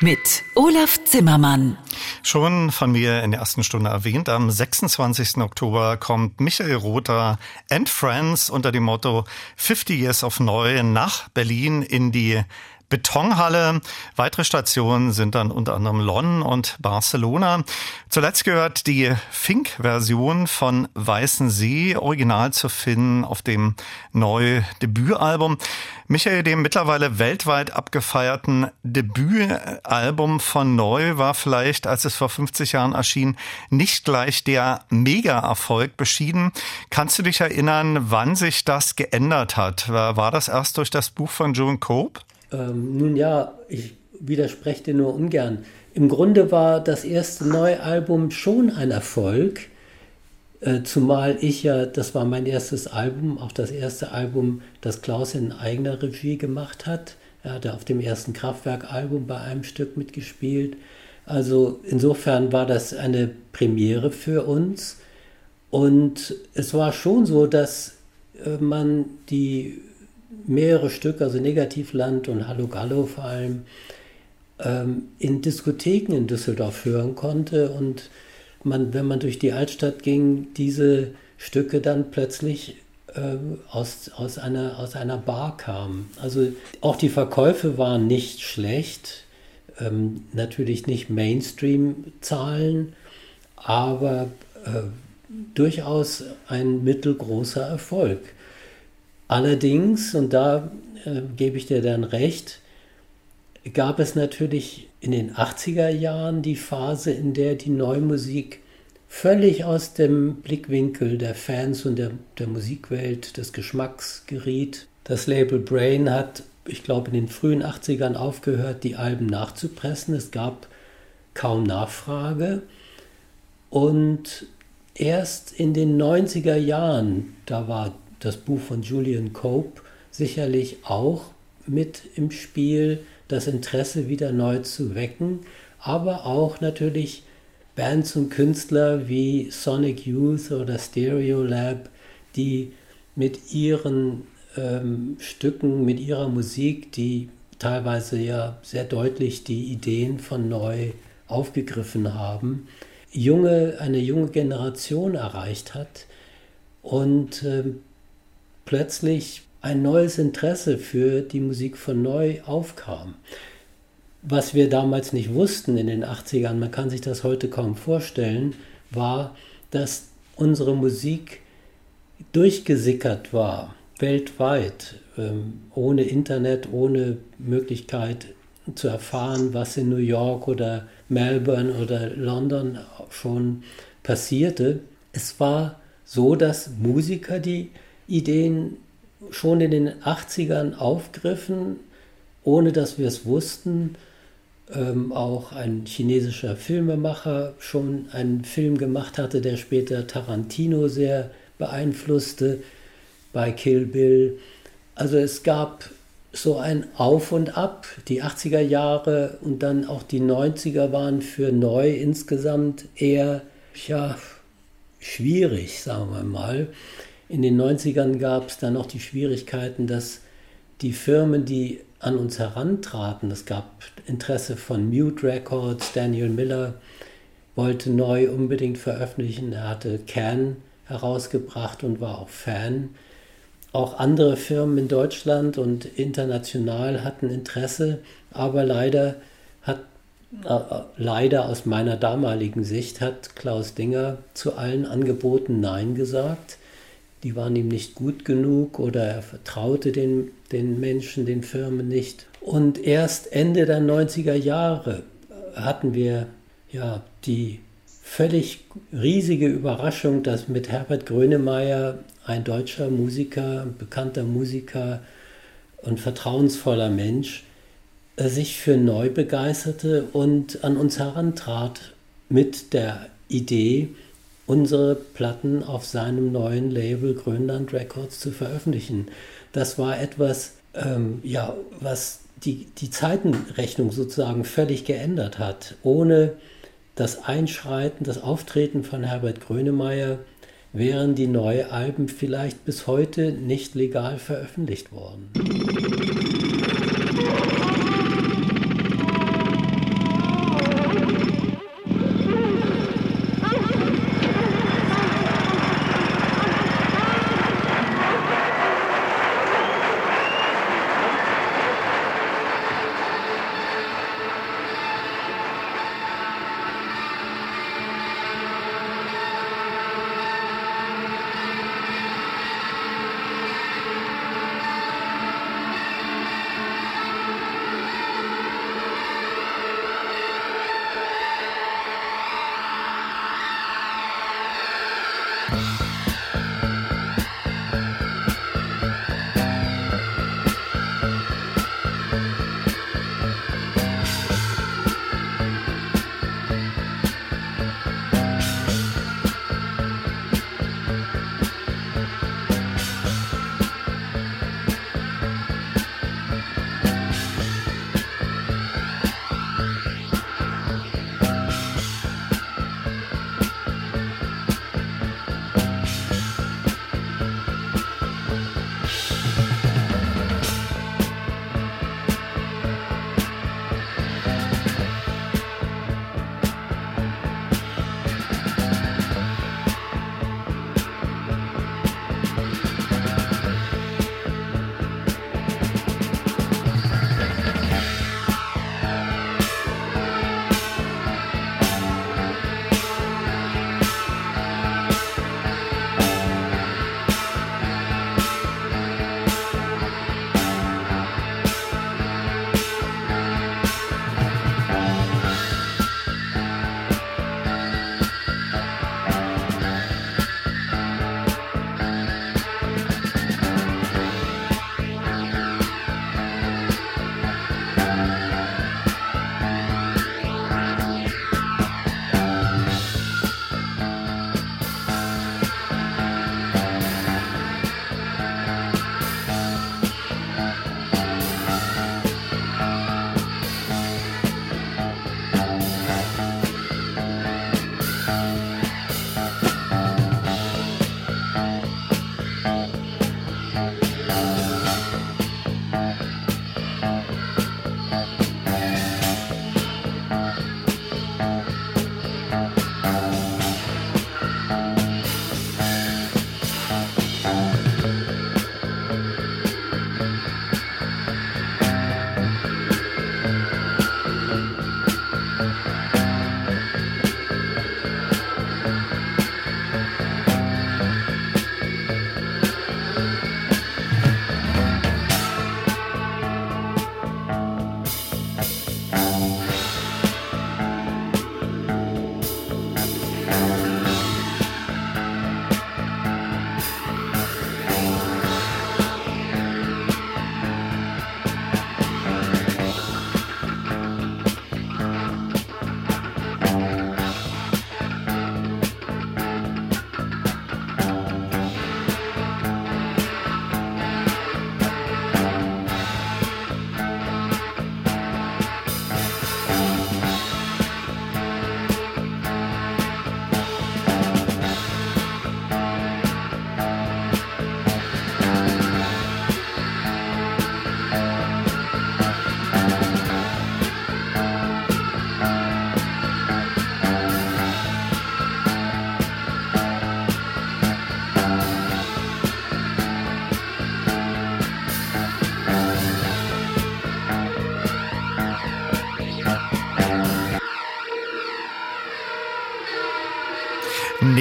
Mit Olaf Zimmermann. Schon von mir in der ersten Stunde erwähnt, am 26. Oktober kommt Michael Rother and Friends unter dem Motto 50 Years of Neu nach Berlin in die Betonhalle. Weitere Stationen sind dann unter anderem London und Barcelona. Zuletzt gehört die Fink-Version von Weißen See, original zu finden auf dem neuen Debütalbum. Michael, dem mittlerweile weltweit abgefeierten Debütalbum von Neu war vielleicht, als es vor 50 Jahren erschien, nicht gleich der Mega-Erfolg beschieden. Kannst du dich erinnern, wann sich das geändert hat? War das erst durch das Buch von Joan Cope? Ähm, nun ja, ich widerspreche dir nur ungern. Im Grunde war das erste Neualbum schon ein Erfolg, äh, zumal ich ja, das war mein erstes Album, auch das erste Album, das Klaus in eigener Regie gemacht hat. Er hatte auf dem ersten Kraftwerk-Album bei einem Stück mitgespielt. Also insofern war das eine Premiere für uns. Und es war schon so, dass äh, man die mehrere Stücke, also Negativland und Hallo Gallo vor allem, ähm, in Diskotheken in Düsseldorf hören konnte und man, wenn man durch die Altstadt ging, diese Stücke dann plötzlich äh, aus, aus, einer, aus einer Bar kamen. Also auch die Verkäufe waren nicht schlecht, ähm, natürlich nicht Mainstream-Zahlen, aber äh, durchaus ein mittelgroßer Erfolg. Allerdings, und da äh, gebe ich dir dann recht, gab es natürlich in den 80er Jahren die Phase, in der die Neumusik völlig aus dem Blickwinkel der Fans und der, der Musikwelt, des Geschmacks geriet. Das Label Brain hat, ich glaube, in den frühen 80ern aufgehört, die Alben nachzupressen. Es gab kaum Nachfrage. Und erst in den 90er Jahren, da war das Buch von Julian Cope sicherlich auch mit im Spiel, das Interesse wieder neu zu wecken, aber auch natürlich Bands und Künstler wie Sonic Youth oder Stereo Lab, die mit ihren ähm, Stücken, mit ihrer Musik, die teilweise ja sehr deutlich die Ideen von neu aufgegriffen haben, junge, eine junge Generation erreicht hat. Und ähm, plötzlich ein neues Interesse für die Musik von neu aufkam. Was wir damals nicht wussten in den 80ern, man kann sich das heute kaum vorstellen, war, dass unsere Musik durchgesickert war, weltweit, ähm, ohne Internet, ohne Möglichkeit zu erfahren, was in New York oder Melbourne oder London schon passierte. Es war so, dass Musiker, die Ideen schon in den 80ern aufgriffen, ohne dass wir es wussten. Ähm, auch ein chinesischer Filmemacher schon einen Film gemacht hatte, der später Tarantino sehr beeinflusste bei Kill Bill. Also es gab so ein Auf und Ab. Die 80er Jahre und dann auch die 90er waren für neu insgesamt eher ja, schwierig, sagen wir mal. In den 90ern gab es dann auch die Schwierigkeiten, dass die Firmen, die an uns herantraten, es gab Interesse von Mute Records, Daniel Miller wollte neu unbedingt veröffentlichen, er hatte Can herausgebracht und war auch Fan. Auch andere Firmen in Deutschland und international hatten Interesse, aber leider hat äh, leider aus meiner damaligen Sicht hat Klaus Dinger zu allen Angeboten Nein gesagt die waren ihm nicht gut genug oder er vertraute den, den Menschen, den Firmen nicht. Und erst Ende der 90er Jahre hatten wir ja die völlig riesige Überraschung, dass mit Herbert Grönemeyer ein deutscher Musiker, bekannter Musiker und vertrauensvoller Mensch äh, sich für neu begeisterte und an uns herantrat mit der Idee, unsere Platten auf seinem neuen Label Grönland Records zu veröffentlichen. Das war etwas, ähm, ja, was die, die Zeitenrechnung sozusagen völlig geändert hat. Ohne das Einschreiten, das Auftreten von Herbert Grönemeyer wären die neuen Alben vielleicht bis heute nicht legal veröffentlicht worden.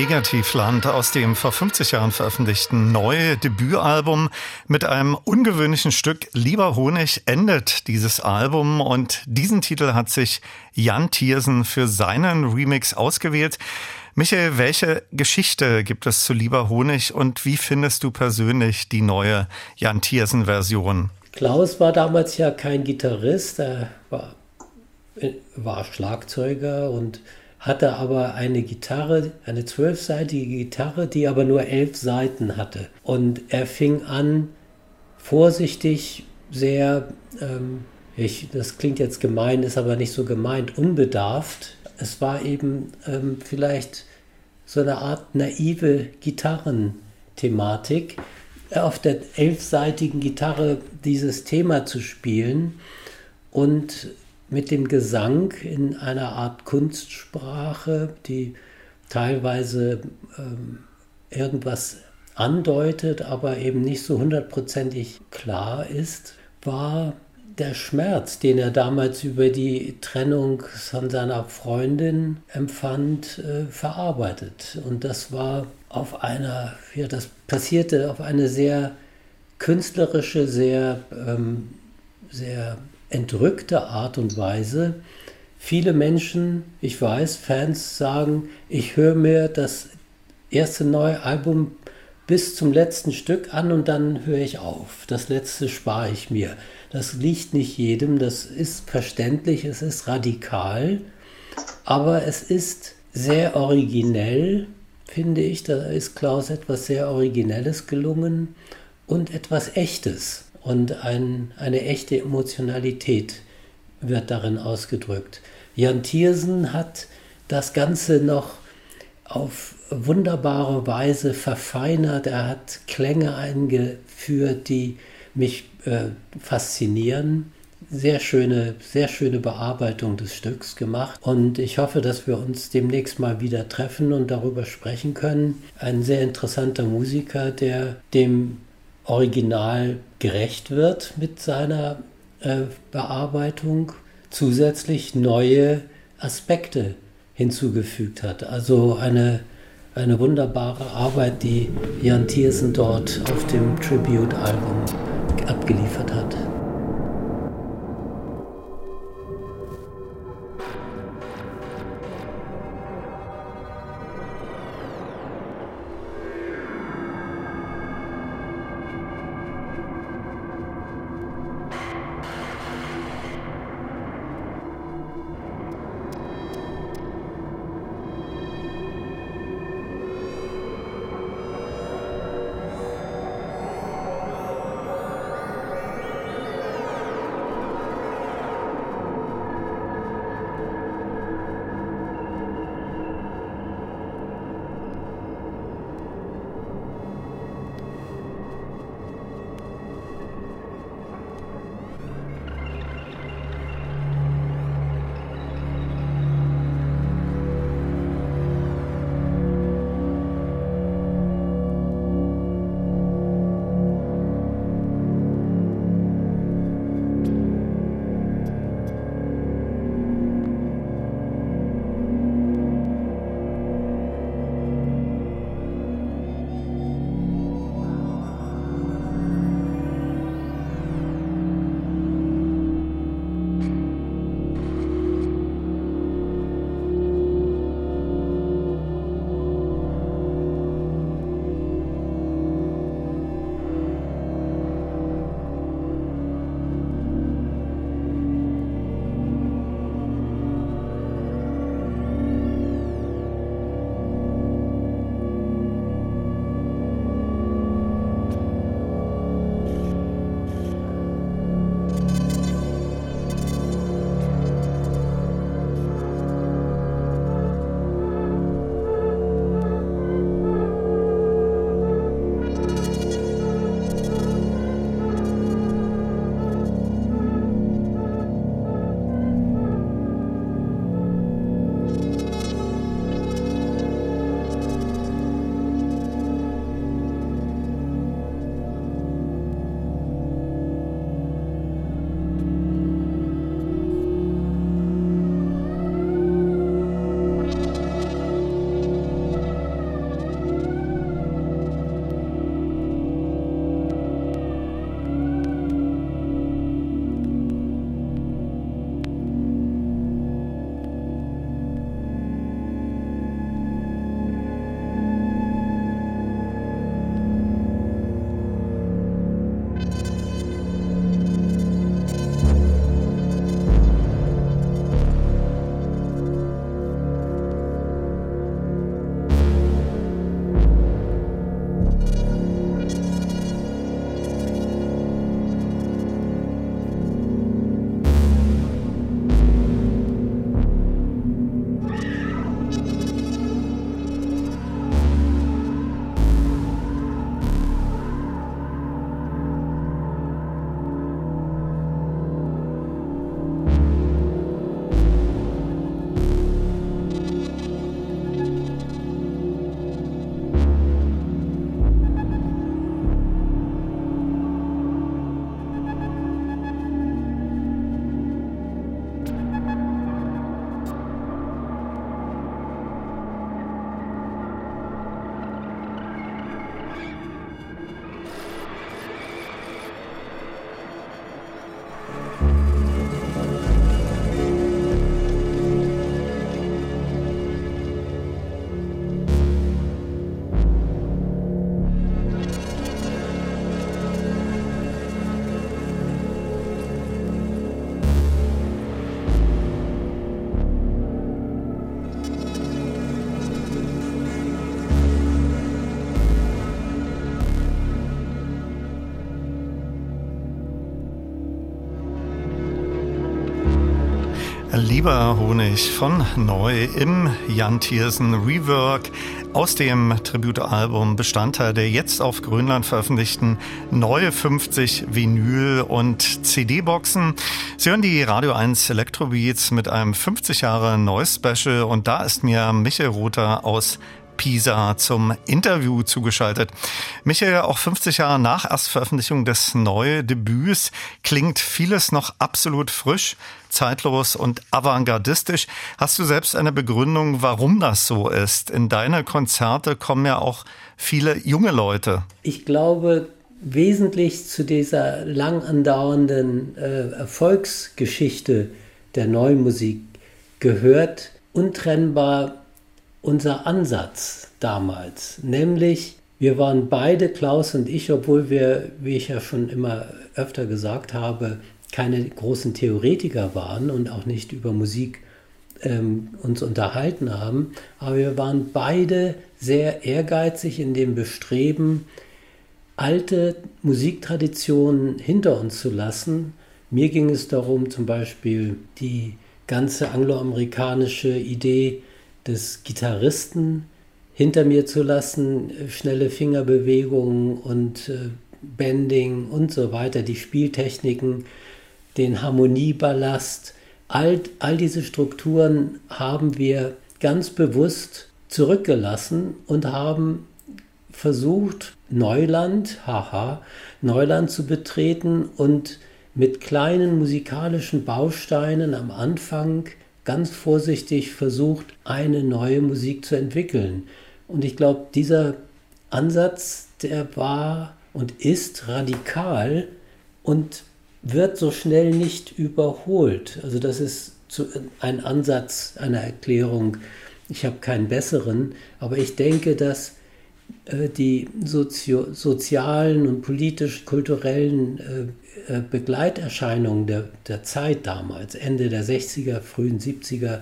Negativland aus dem vor 50 Jahren veröffentlichten neue Debütalbum mit einem ungewöhnlichen Stück Lieber Honig endet dieses Album und diesen Titel hat sich Jan Thiersen für seinen Remix ausgewählt. Michael, welche Geschichte gibt es zu Lieber Honig und wie findest du persönlich die neue Jan Thiersen Version? Klaus war damals ja kein Gitarrist, er war, war Schlagzeuger und hatte aber eine Gitarre, eine zwölfseitige Gitarre, die aber nur elf Seiten hatte. Und er fing an, vorsichtig, sehr, ähm, ich, das klingt jetzt gemein, ist aber nicht so gemeint, unbedarft. Es war eben ähm, vielleicht so eine Art naive Gitarrenthematik. auf der elfseitigen Gitarre dieses Thema zu spielen und mit dem Gesang in einer Art Kunstsprache, die teilweise ähm, irgendwas andeutet, aber eben nicht so hundertprozentig klar ist, war der Schmerz, den er damals über die Trennung von seiner Freundin empfand, äh, verarbeitet. Und das war auf einer, ja, das passierte auf eine sehr künstlerische, sehr, ähm, sehr entrückte Art und Weise. Viele Menschen, ich weiß, Fans sagen, ich höre mir das erste neue Album bis zum letzten Stück an und dann höre ich auf. Das letzte spare ich mir. Das liegt nicht jedem, das ist verständlich, es ist radikal, aber es ist sehr originell, finde ich. Da ist Klaus etwas sehr Originelles gelungen und etwas Echtes. Und ein, eine echte Emotionalität wird darin ausgedrückt. Jan Thiersen hat das Ganze noch auf wunderbare Weise verfeinert. Er hat Klänge eingeführt, die mich äh, faszinieren. Sehr schöne, sehr schöne Bearbeitung des Stücks gemacht. Und ich hoffe, dass wir uns demnächst mal wieder treffen und darüber sprechen können. Ein sehr interessanter Musiker, der dem Original gerecht wird mit seiner äh, Bearbeitung, zusätzlich neue Aspekte hinzugefügt hat. Also eine, eine wunderbare Arbeit, die Jan Thiersen dort auf dem Tribute-Album abgeliefert hat. Lieber Honig von Neu im Jan Thiersen Rework aus dem Tributealbum Bestandteil der jetzt auf Grönland veröffentlichten neue 50 Vinyl- und CD-Boxen. Sie hören die Radio 1 Electrobeats mit einem 50 Jahre Neues Special und da ist mir Michael Rother aus Pisa zum Interview zugeschaltet. Michael, auch 50 Jahre nach Erstveröffentlichung des neuen Debüts klingt vieles noch absolut frisch, zeitlos und avantgardistisch. Hast du selbst eine Begründung, warum das so ist? In deine Konzerte kommen ja auch viele junge Leute. Ich glaube, wesentlich zu dieser lang andauernden äh, Erfolgsgeschichte der neuen Musik gehört untrennbar unser Ansatz damals, nämlich wir waren beide, Klaus und ich, obwohl wir, wie ich ja schon immer öfter gesagt habe, keine großen Theoretiker waren und auch nicht über Musik ähm, uns unterhalten haben, aber wir waren beide sehr ehrgeizig in dem Bestreben, alte Musiktraditionen hinter uns zu lassen. Mir ging es darum, zum Beispiel die ganze angloamerikanische Idee des Gitarristen hinter mir zu lassen, schnelle Fingerbewegungen und äh, Bending und so weiter, die Spieltechniken, den Harmonieballast, all, all diese Strukturen haben wir ganz bewusst zurückgelassen und haben versucht, Neuland, haha, Neuland zu betreten und mit kleinen musikalischen Bausteinen am Anfang ganz vorsichtig versucht, eine neue Musik zu entwickeln. Und ich glaube, dieser Ansatz, der war und ist radikal und wird so schnell nicht überholt. Also das ist ein Ansatz einer Erklärung. Ich habe keinen besseren, aber ich denke, dass die sozio sozialen und politisch-kulturellen äh, äh, Begleiterscheinungen der, der Zeit damals, Ende der 60er, frühen 70er,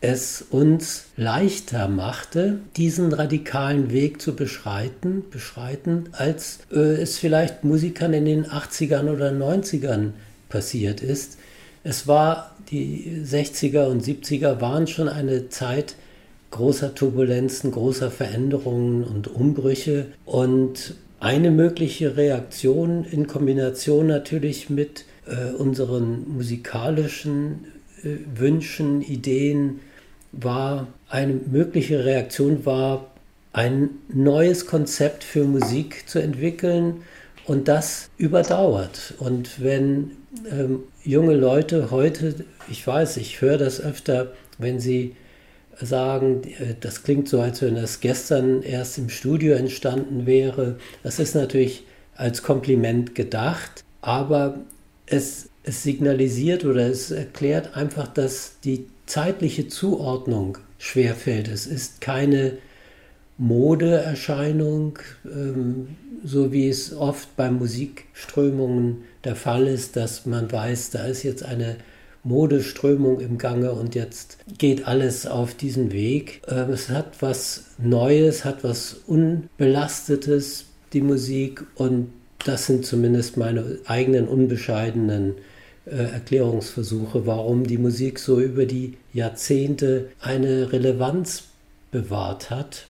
es uns leichter machte, diesen radikalen Weg zu beschreiten, beschreiten als äh, es vielleicht Musikern in den 80ern oder 90ern passiert ist. Es war, die 60er und 70er waren schon eine Zeit, großer Turbulenzen, großer Veränderungen und Umbrüche. Und eine mögliche Reaktion in Kombination natürlich mit äh, unseren musikalischen äh, Wünschen, Ideen war, eine mögliche Reaktion war, ein neues Konzept für Musik zu entwickeln und das überdauert. Und wenn ähm, junge Leute heute, ich weiß, ich höre das öfter, wenn sie sagen, äh, das klingt so, als wenn das gestern erst im Studio entstanden wäre. Das ist natürlich als Kompliment gedacht, aber es, es signalisiert oder es erklärt einfach, dass die zeitliche Zuordnung schwerfällt. Es ist keine Modeerscheinung, ähm, so wie es oft bei Musikströmungen der Fall ist, dass man weiß, da ist jetzt eine Modeströmung im Gange und jetzt geht alles auf diesen Weg. Ähm, es hat was Neues, hat was Unbelastetes, die Musik und das sind zumindest meine eigenen unbescheidenen äh, Erklärungsversuche, warum die Musik so über die Jahrzehnte eine Relevanz bewahrt hat.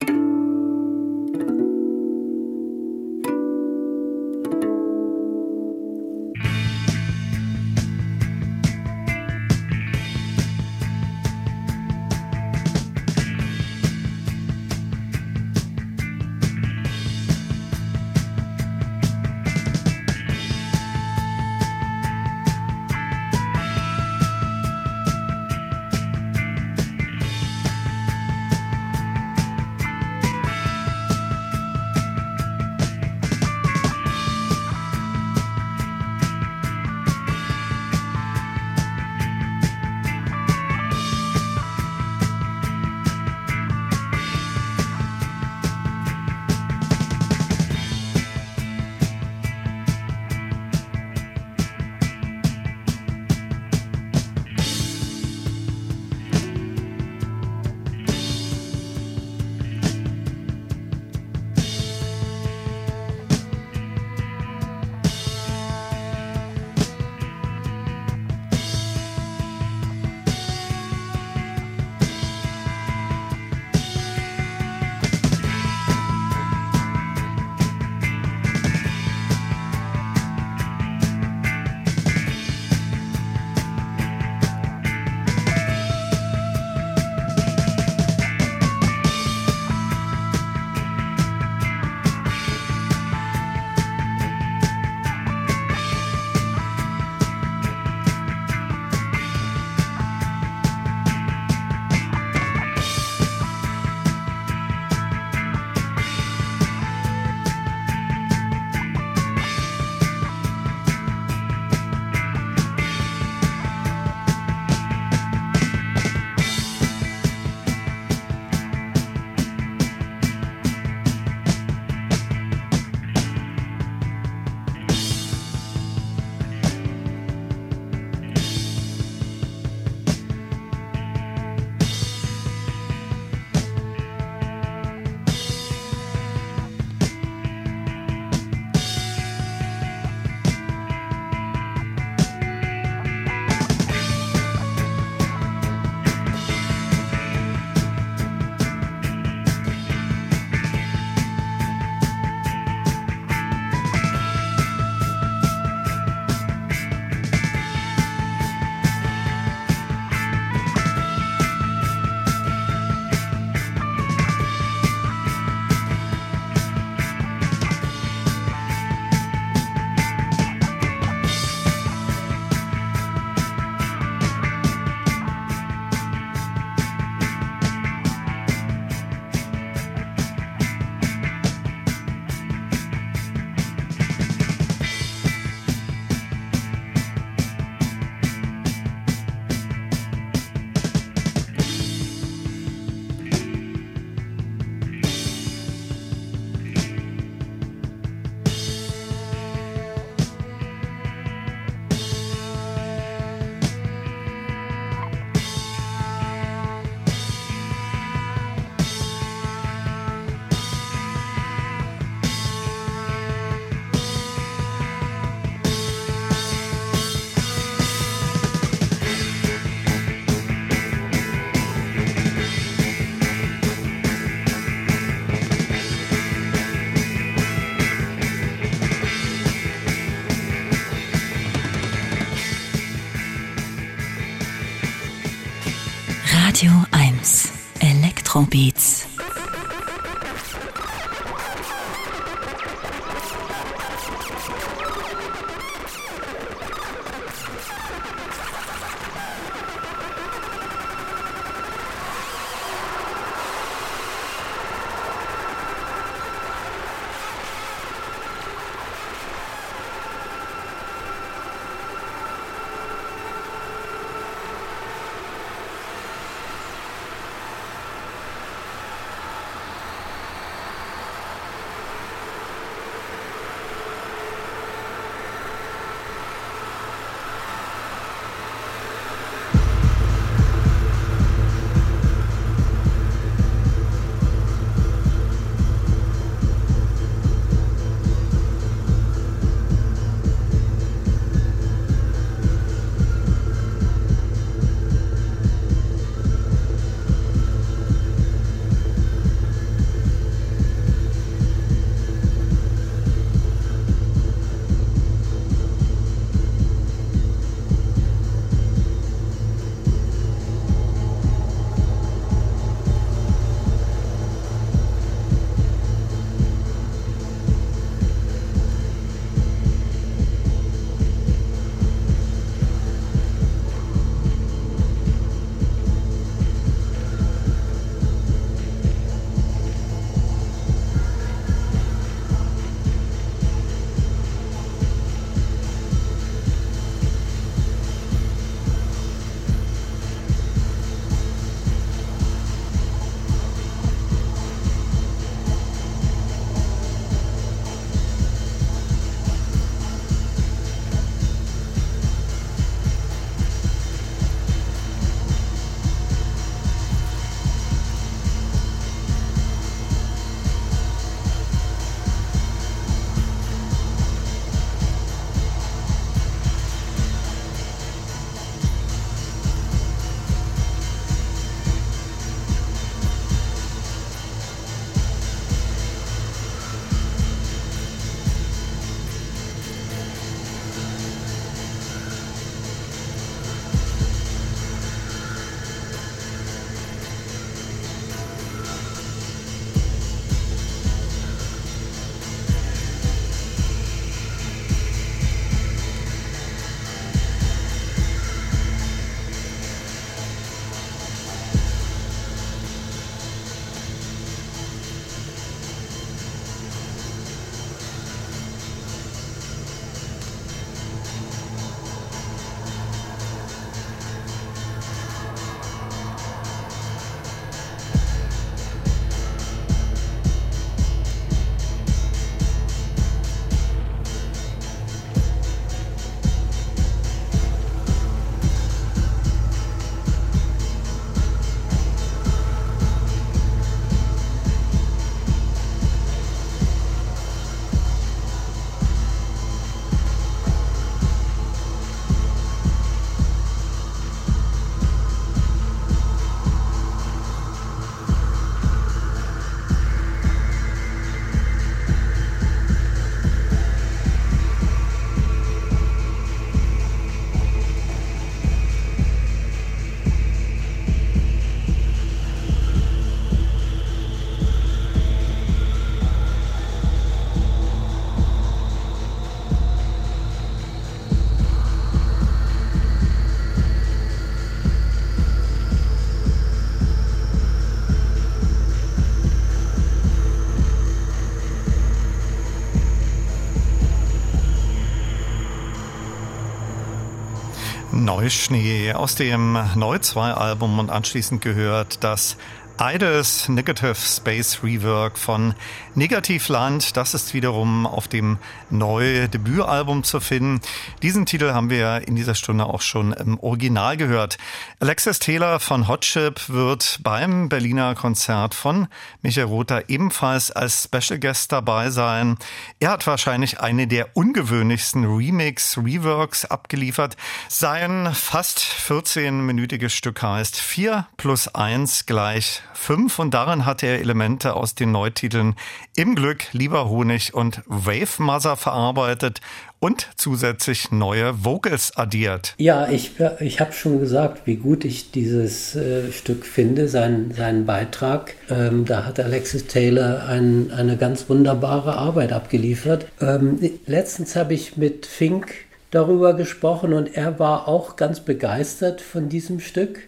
Neuschnee aus dem Neu 2 Album und anschließend gehört das Idols Negative Space Rework von Negativland. Das ist wiederum auf dem neue Debütalbum zu finden. Diesen Titel haben wir in dieser Stunde auch schon im Original gehört. Alexis Taylor von Hotchip wird beim Berliner Konzert von Michael Rother ebenfalls als Special Guest dabei sein. Er hat wahrscheinlich eine der ungewöhnlichsten Remix-Reworks abgeliefert. Sein fast 14-minütiges Stück heißt 4 plus 1 gleich 5 und darin hat er Elemente aus den Neutiteln Im Glück, Lieber Honig und Wave Mother verarbeitet und zusätzlich neue Vocals addiert. Ja, ich, ich habe schon gesagt, wie gut ich dieses äh, Stück finde, sein, seinen Beitrag. Ähm, da hat Alexis Taylor ein, eine ganz wunderbare Arbeit abgeliefert. Ähm, letztens habe ich mit Fink darüber gesprochen und er war auch ganz begeistert von diesem Stück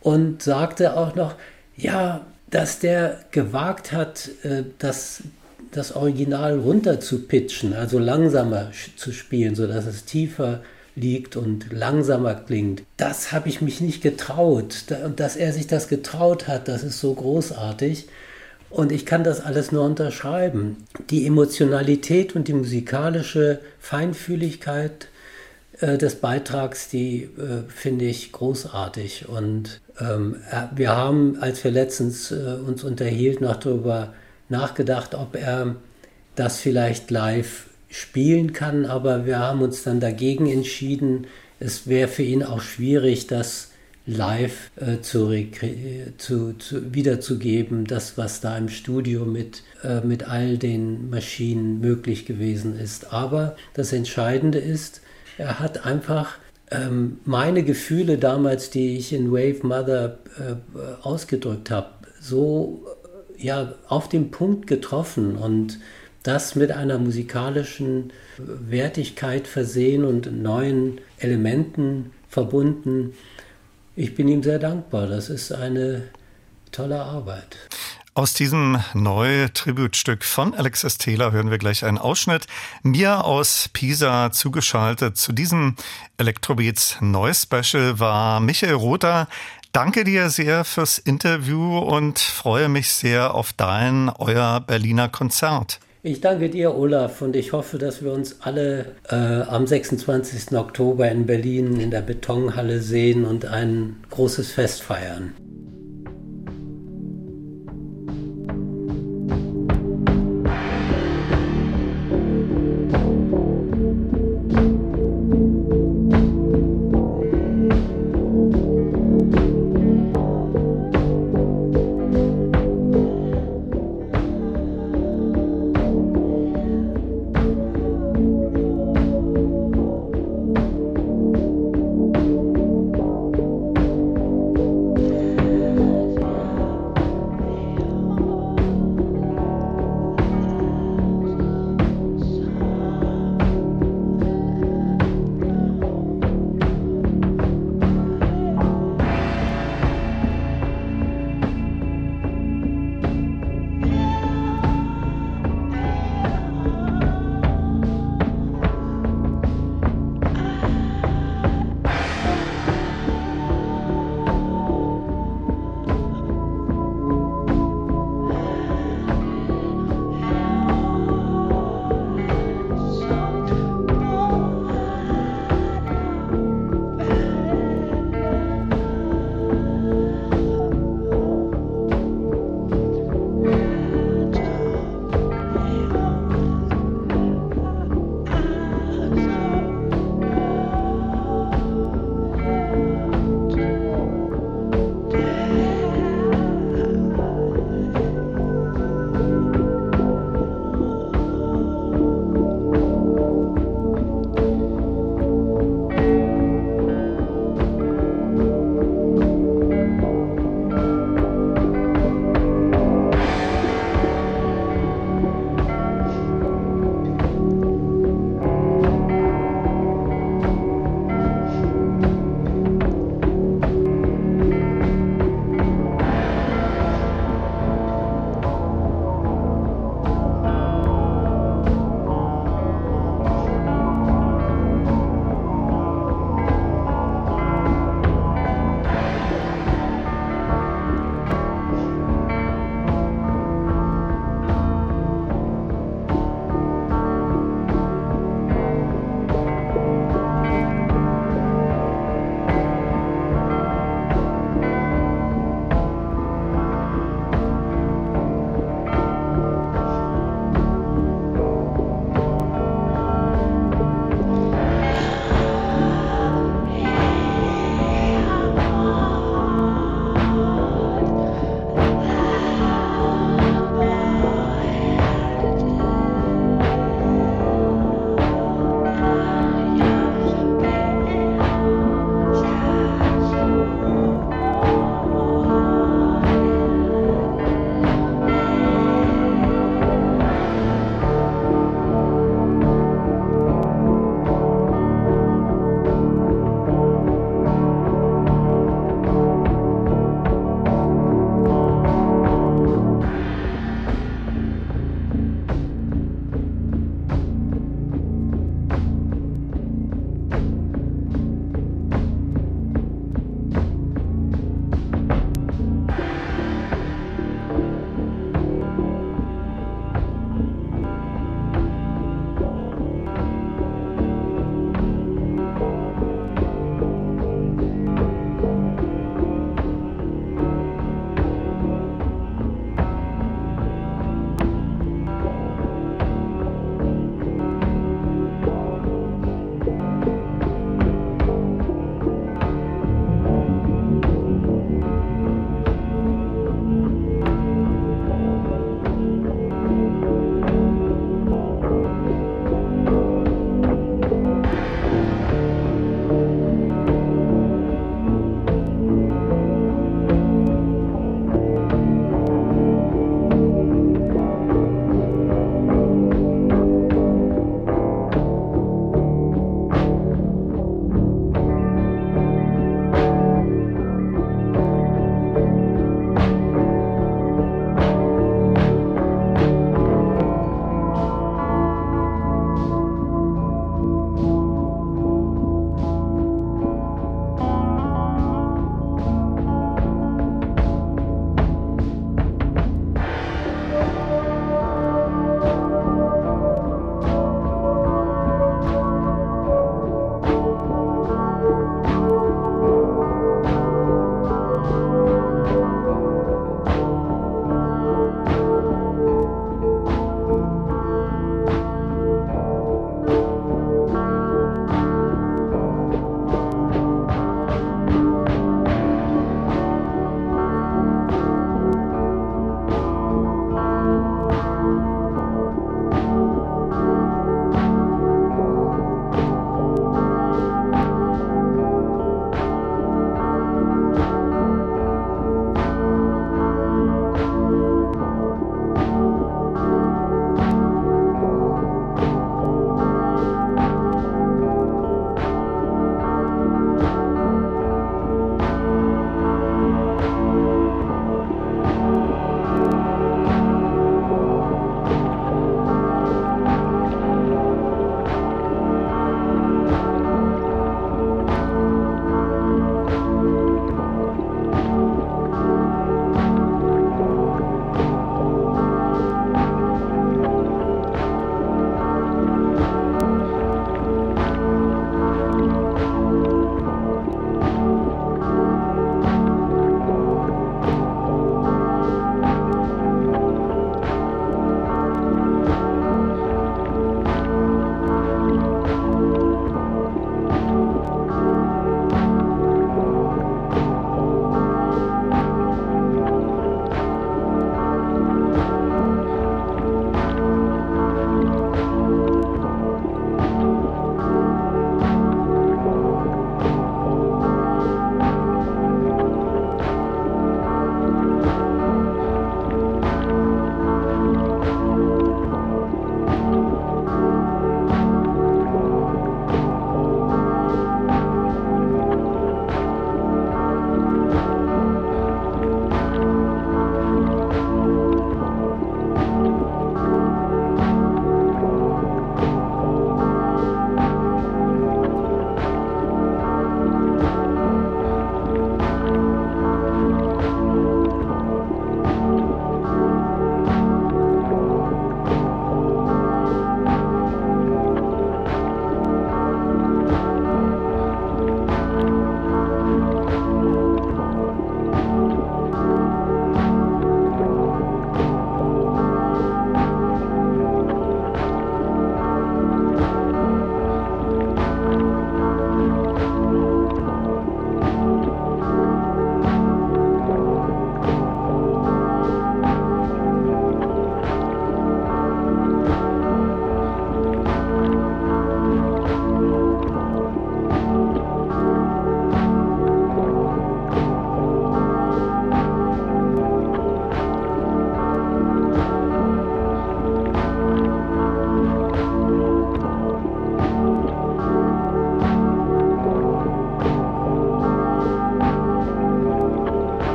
und sagte auch noch, ja, dass der gewagt hat, äh, das, das Original runter zu pitchen, also langsamer zu spielen, sodass es tiefer liegt und langsamer klingt. Das habe ich mich nicht getraut. Und dass er sich das getraut hat, das ist so großartig. Und ich kann das alles nur unterschreiben. Die Emotionalität und die musikalische Feinfühligkeit äh, des Beitrags, die äh, finde ich großartig. Und wir haben, als wir letztens äh, uns unterhielten, noch darüber nachgedacht, ob er das vielleicht live spielen kann, aber wir haben uns dann dagegen entschieden. Es wäre für ihn auch schwierig, das live äh, zu, zu, zu, wiederzugeben, das, was da im Studio mit, äh, mit all den Maschinen möglich gewesen ist. Aber das Entscheidende ist, er hat einfach ähm, meine Gefühle damals, die ich in Wave Mother äh, ausgedrückt habe, so äh, ja, auf den Punkt getroffen und das mit einer musikalischen Wertigkeit versehen und neuen Elementen verbunden. Ich bin ihm sehr dankbar. Das ist eine tolle Arbeit. Aus diesem neue Tributstück von Alexis Taylor hören wir gleich einen Ausschnitt. Mir aus Pisa zugeschaltet zu diesem Electrobeats Neues Special war Michael Rother. Danke dir sehr fürs Interview und freue mich sehr auf dein, euer Berliner Konzert. Ich danke dir, Olaf, und ich hoffe, dass wir uns alle äh, am 26. Oktober in Berlin in der Betonhalle sehen und ein großes Fest feiern.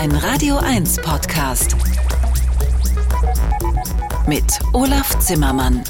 Ein Radio 1 Podcast mit Olaf Zimmermann.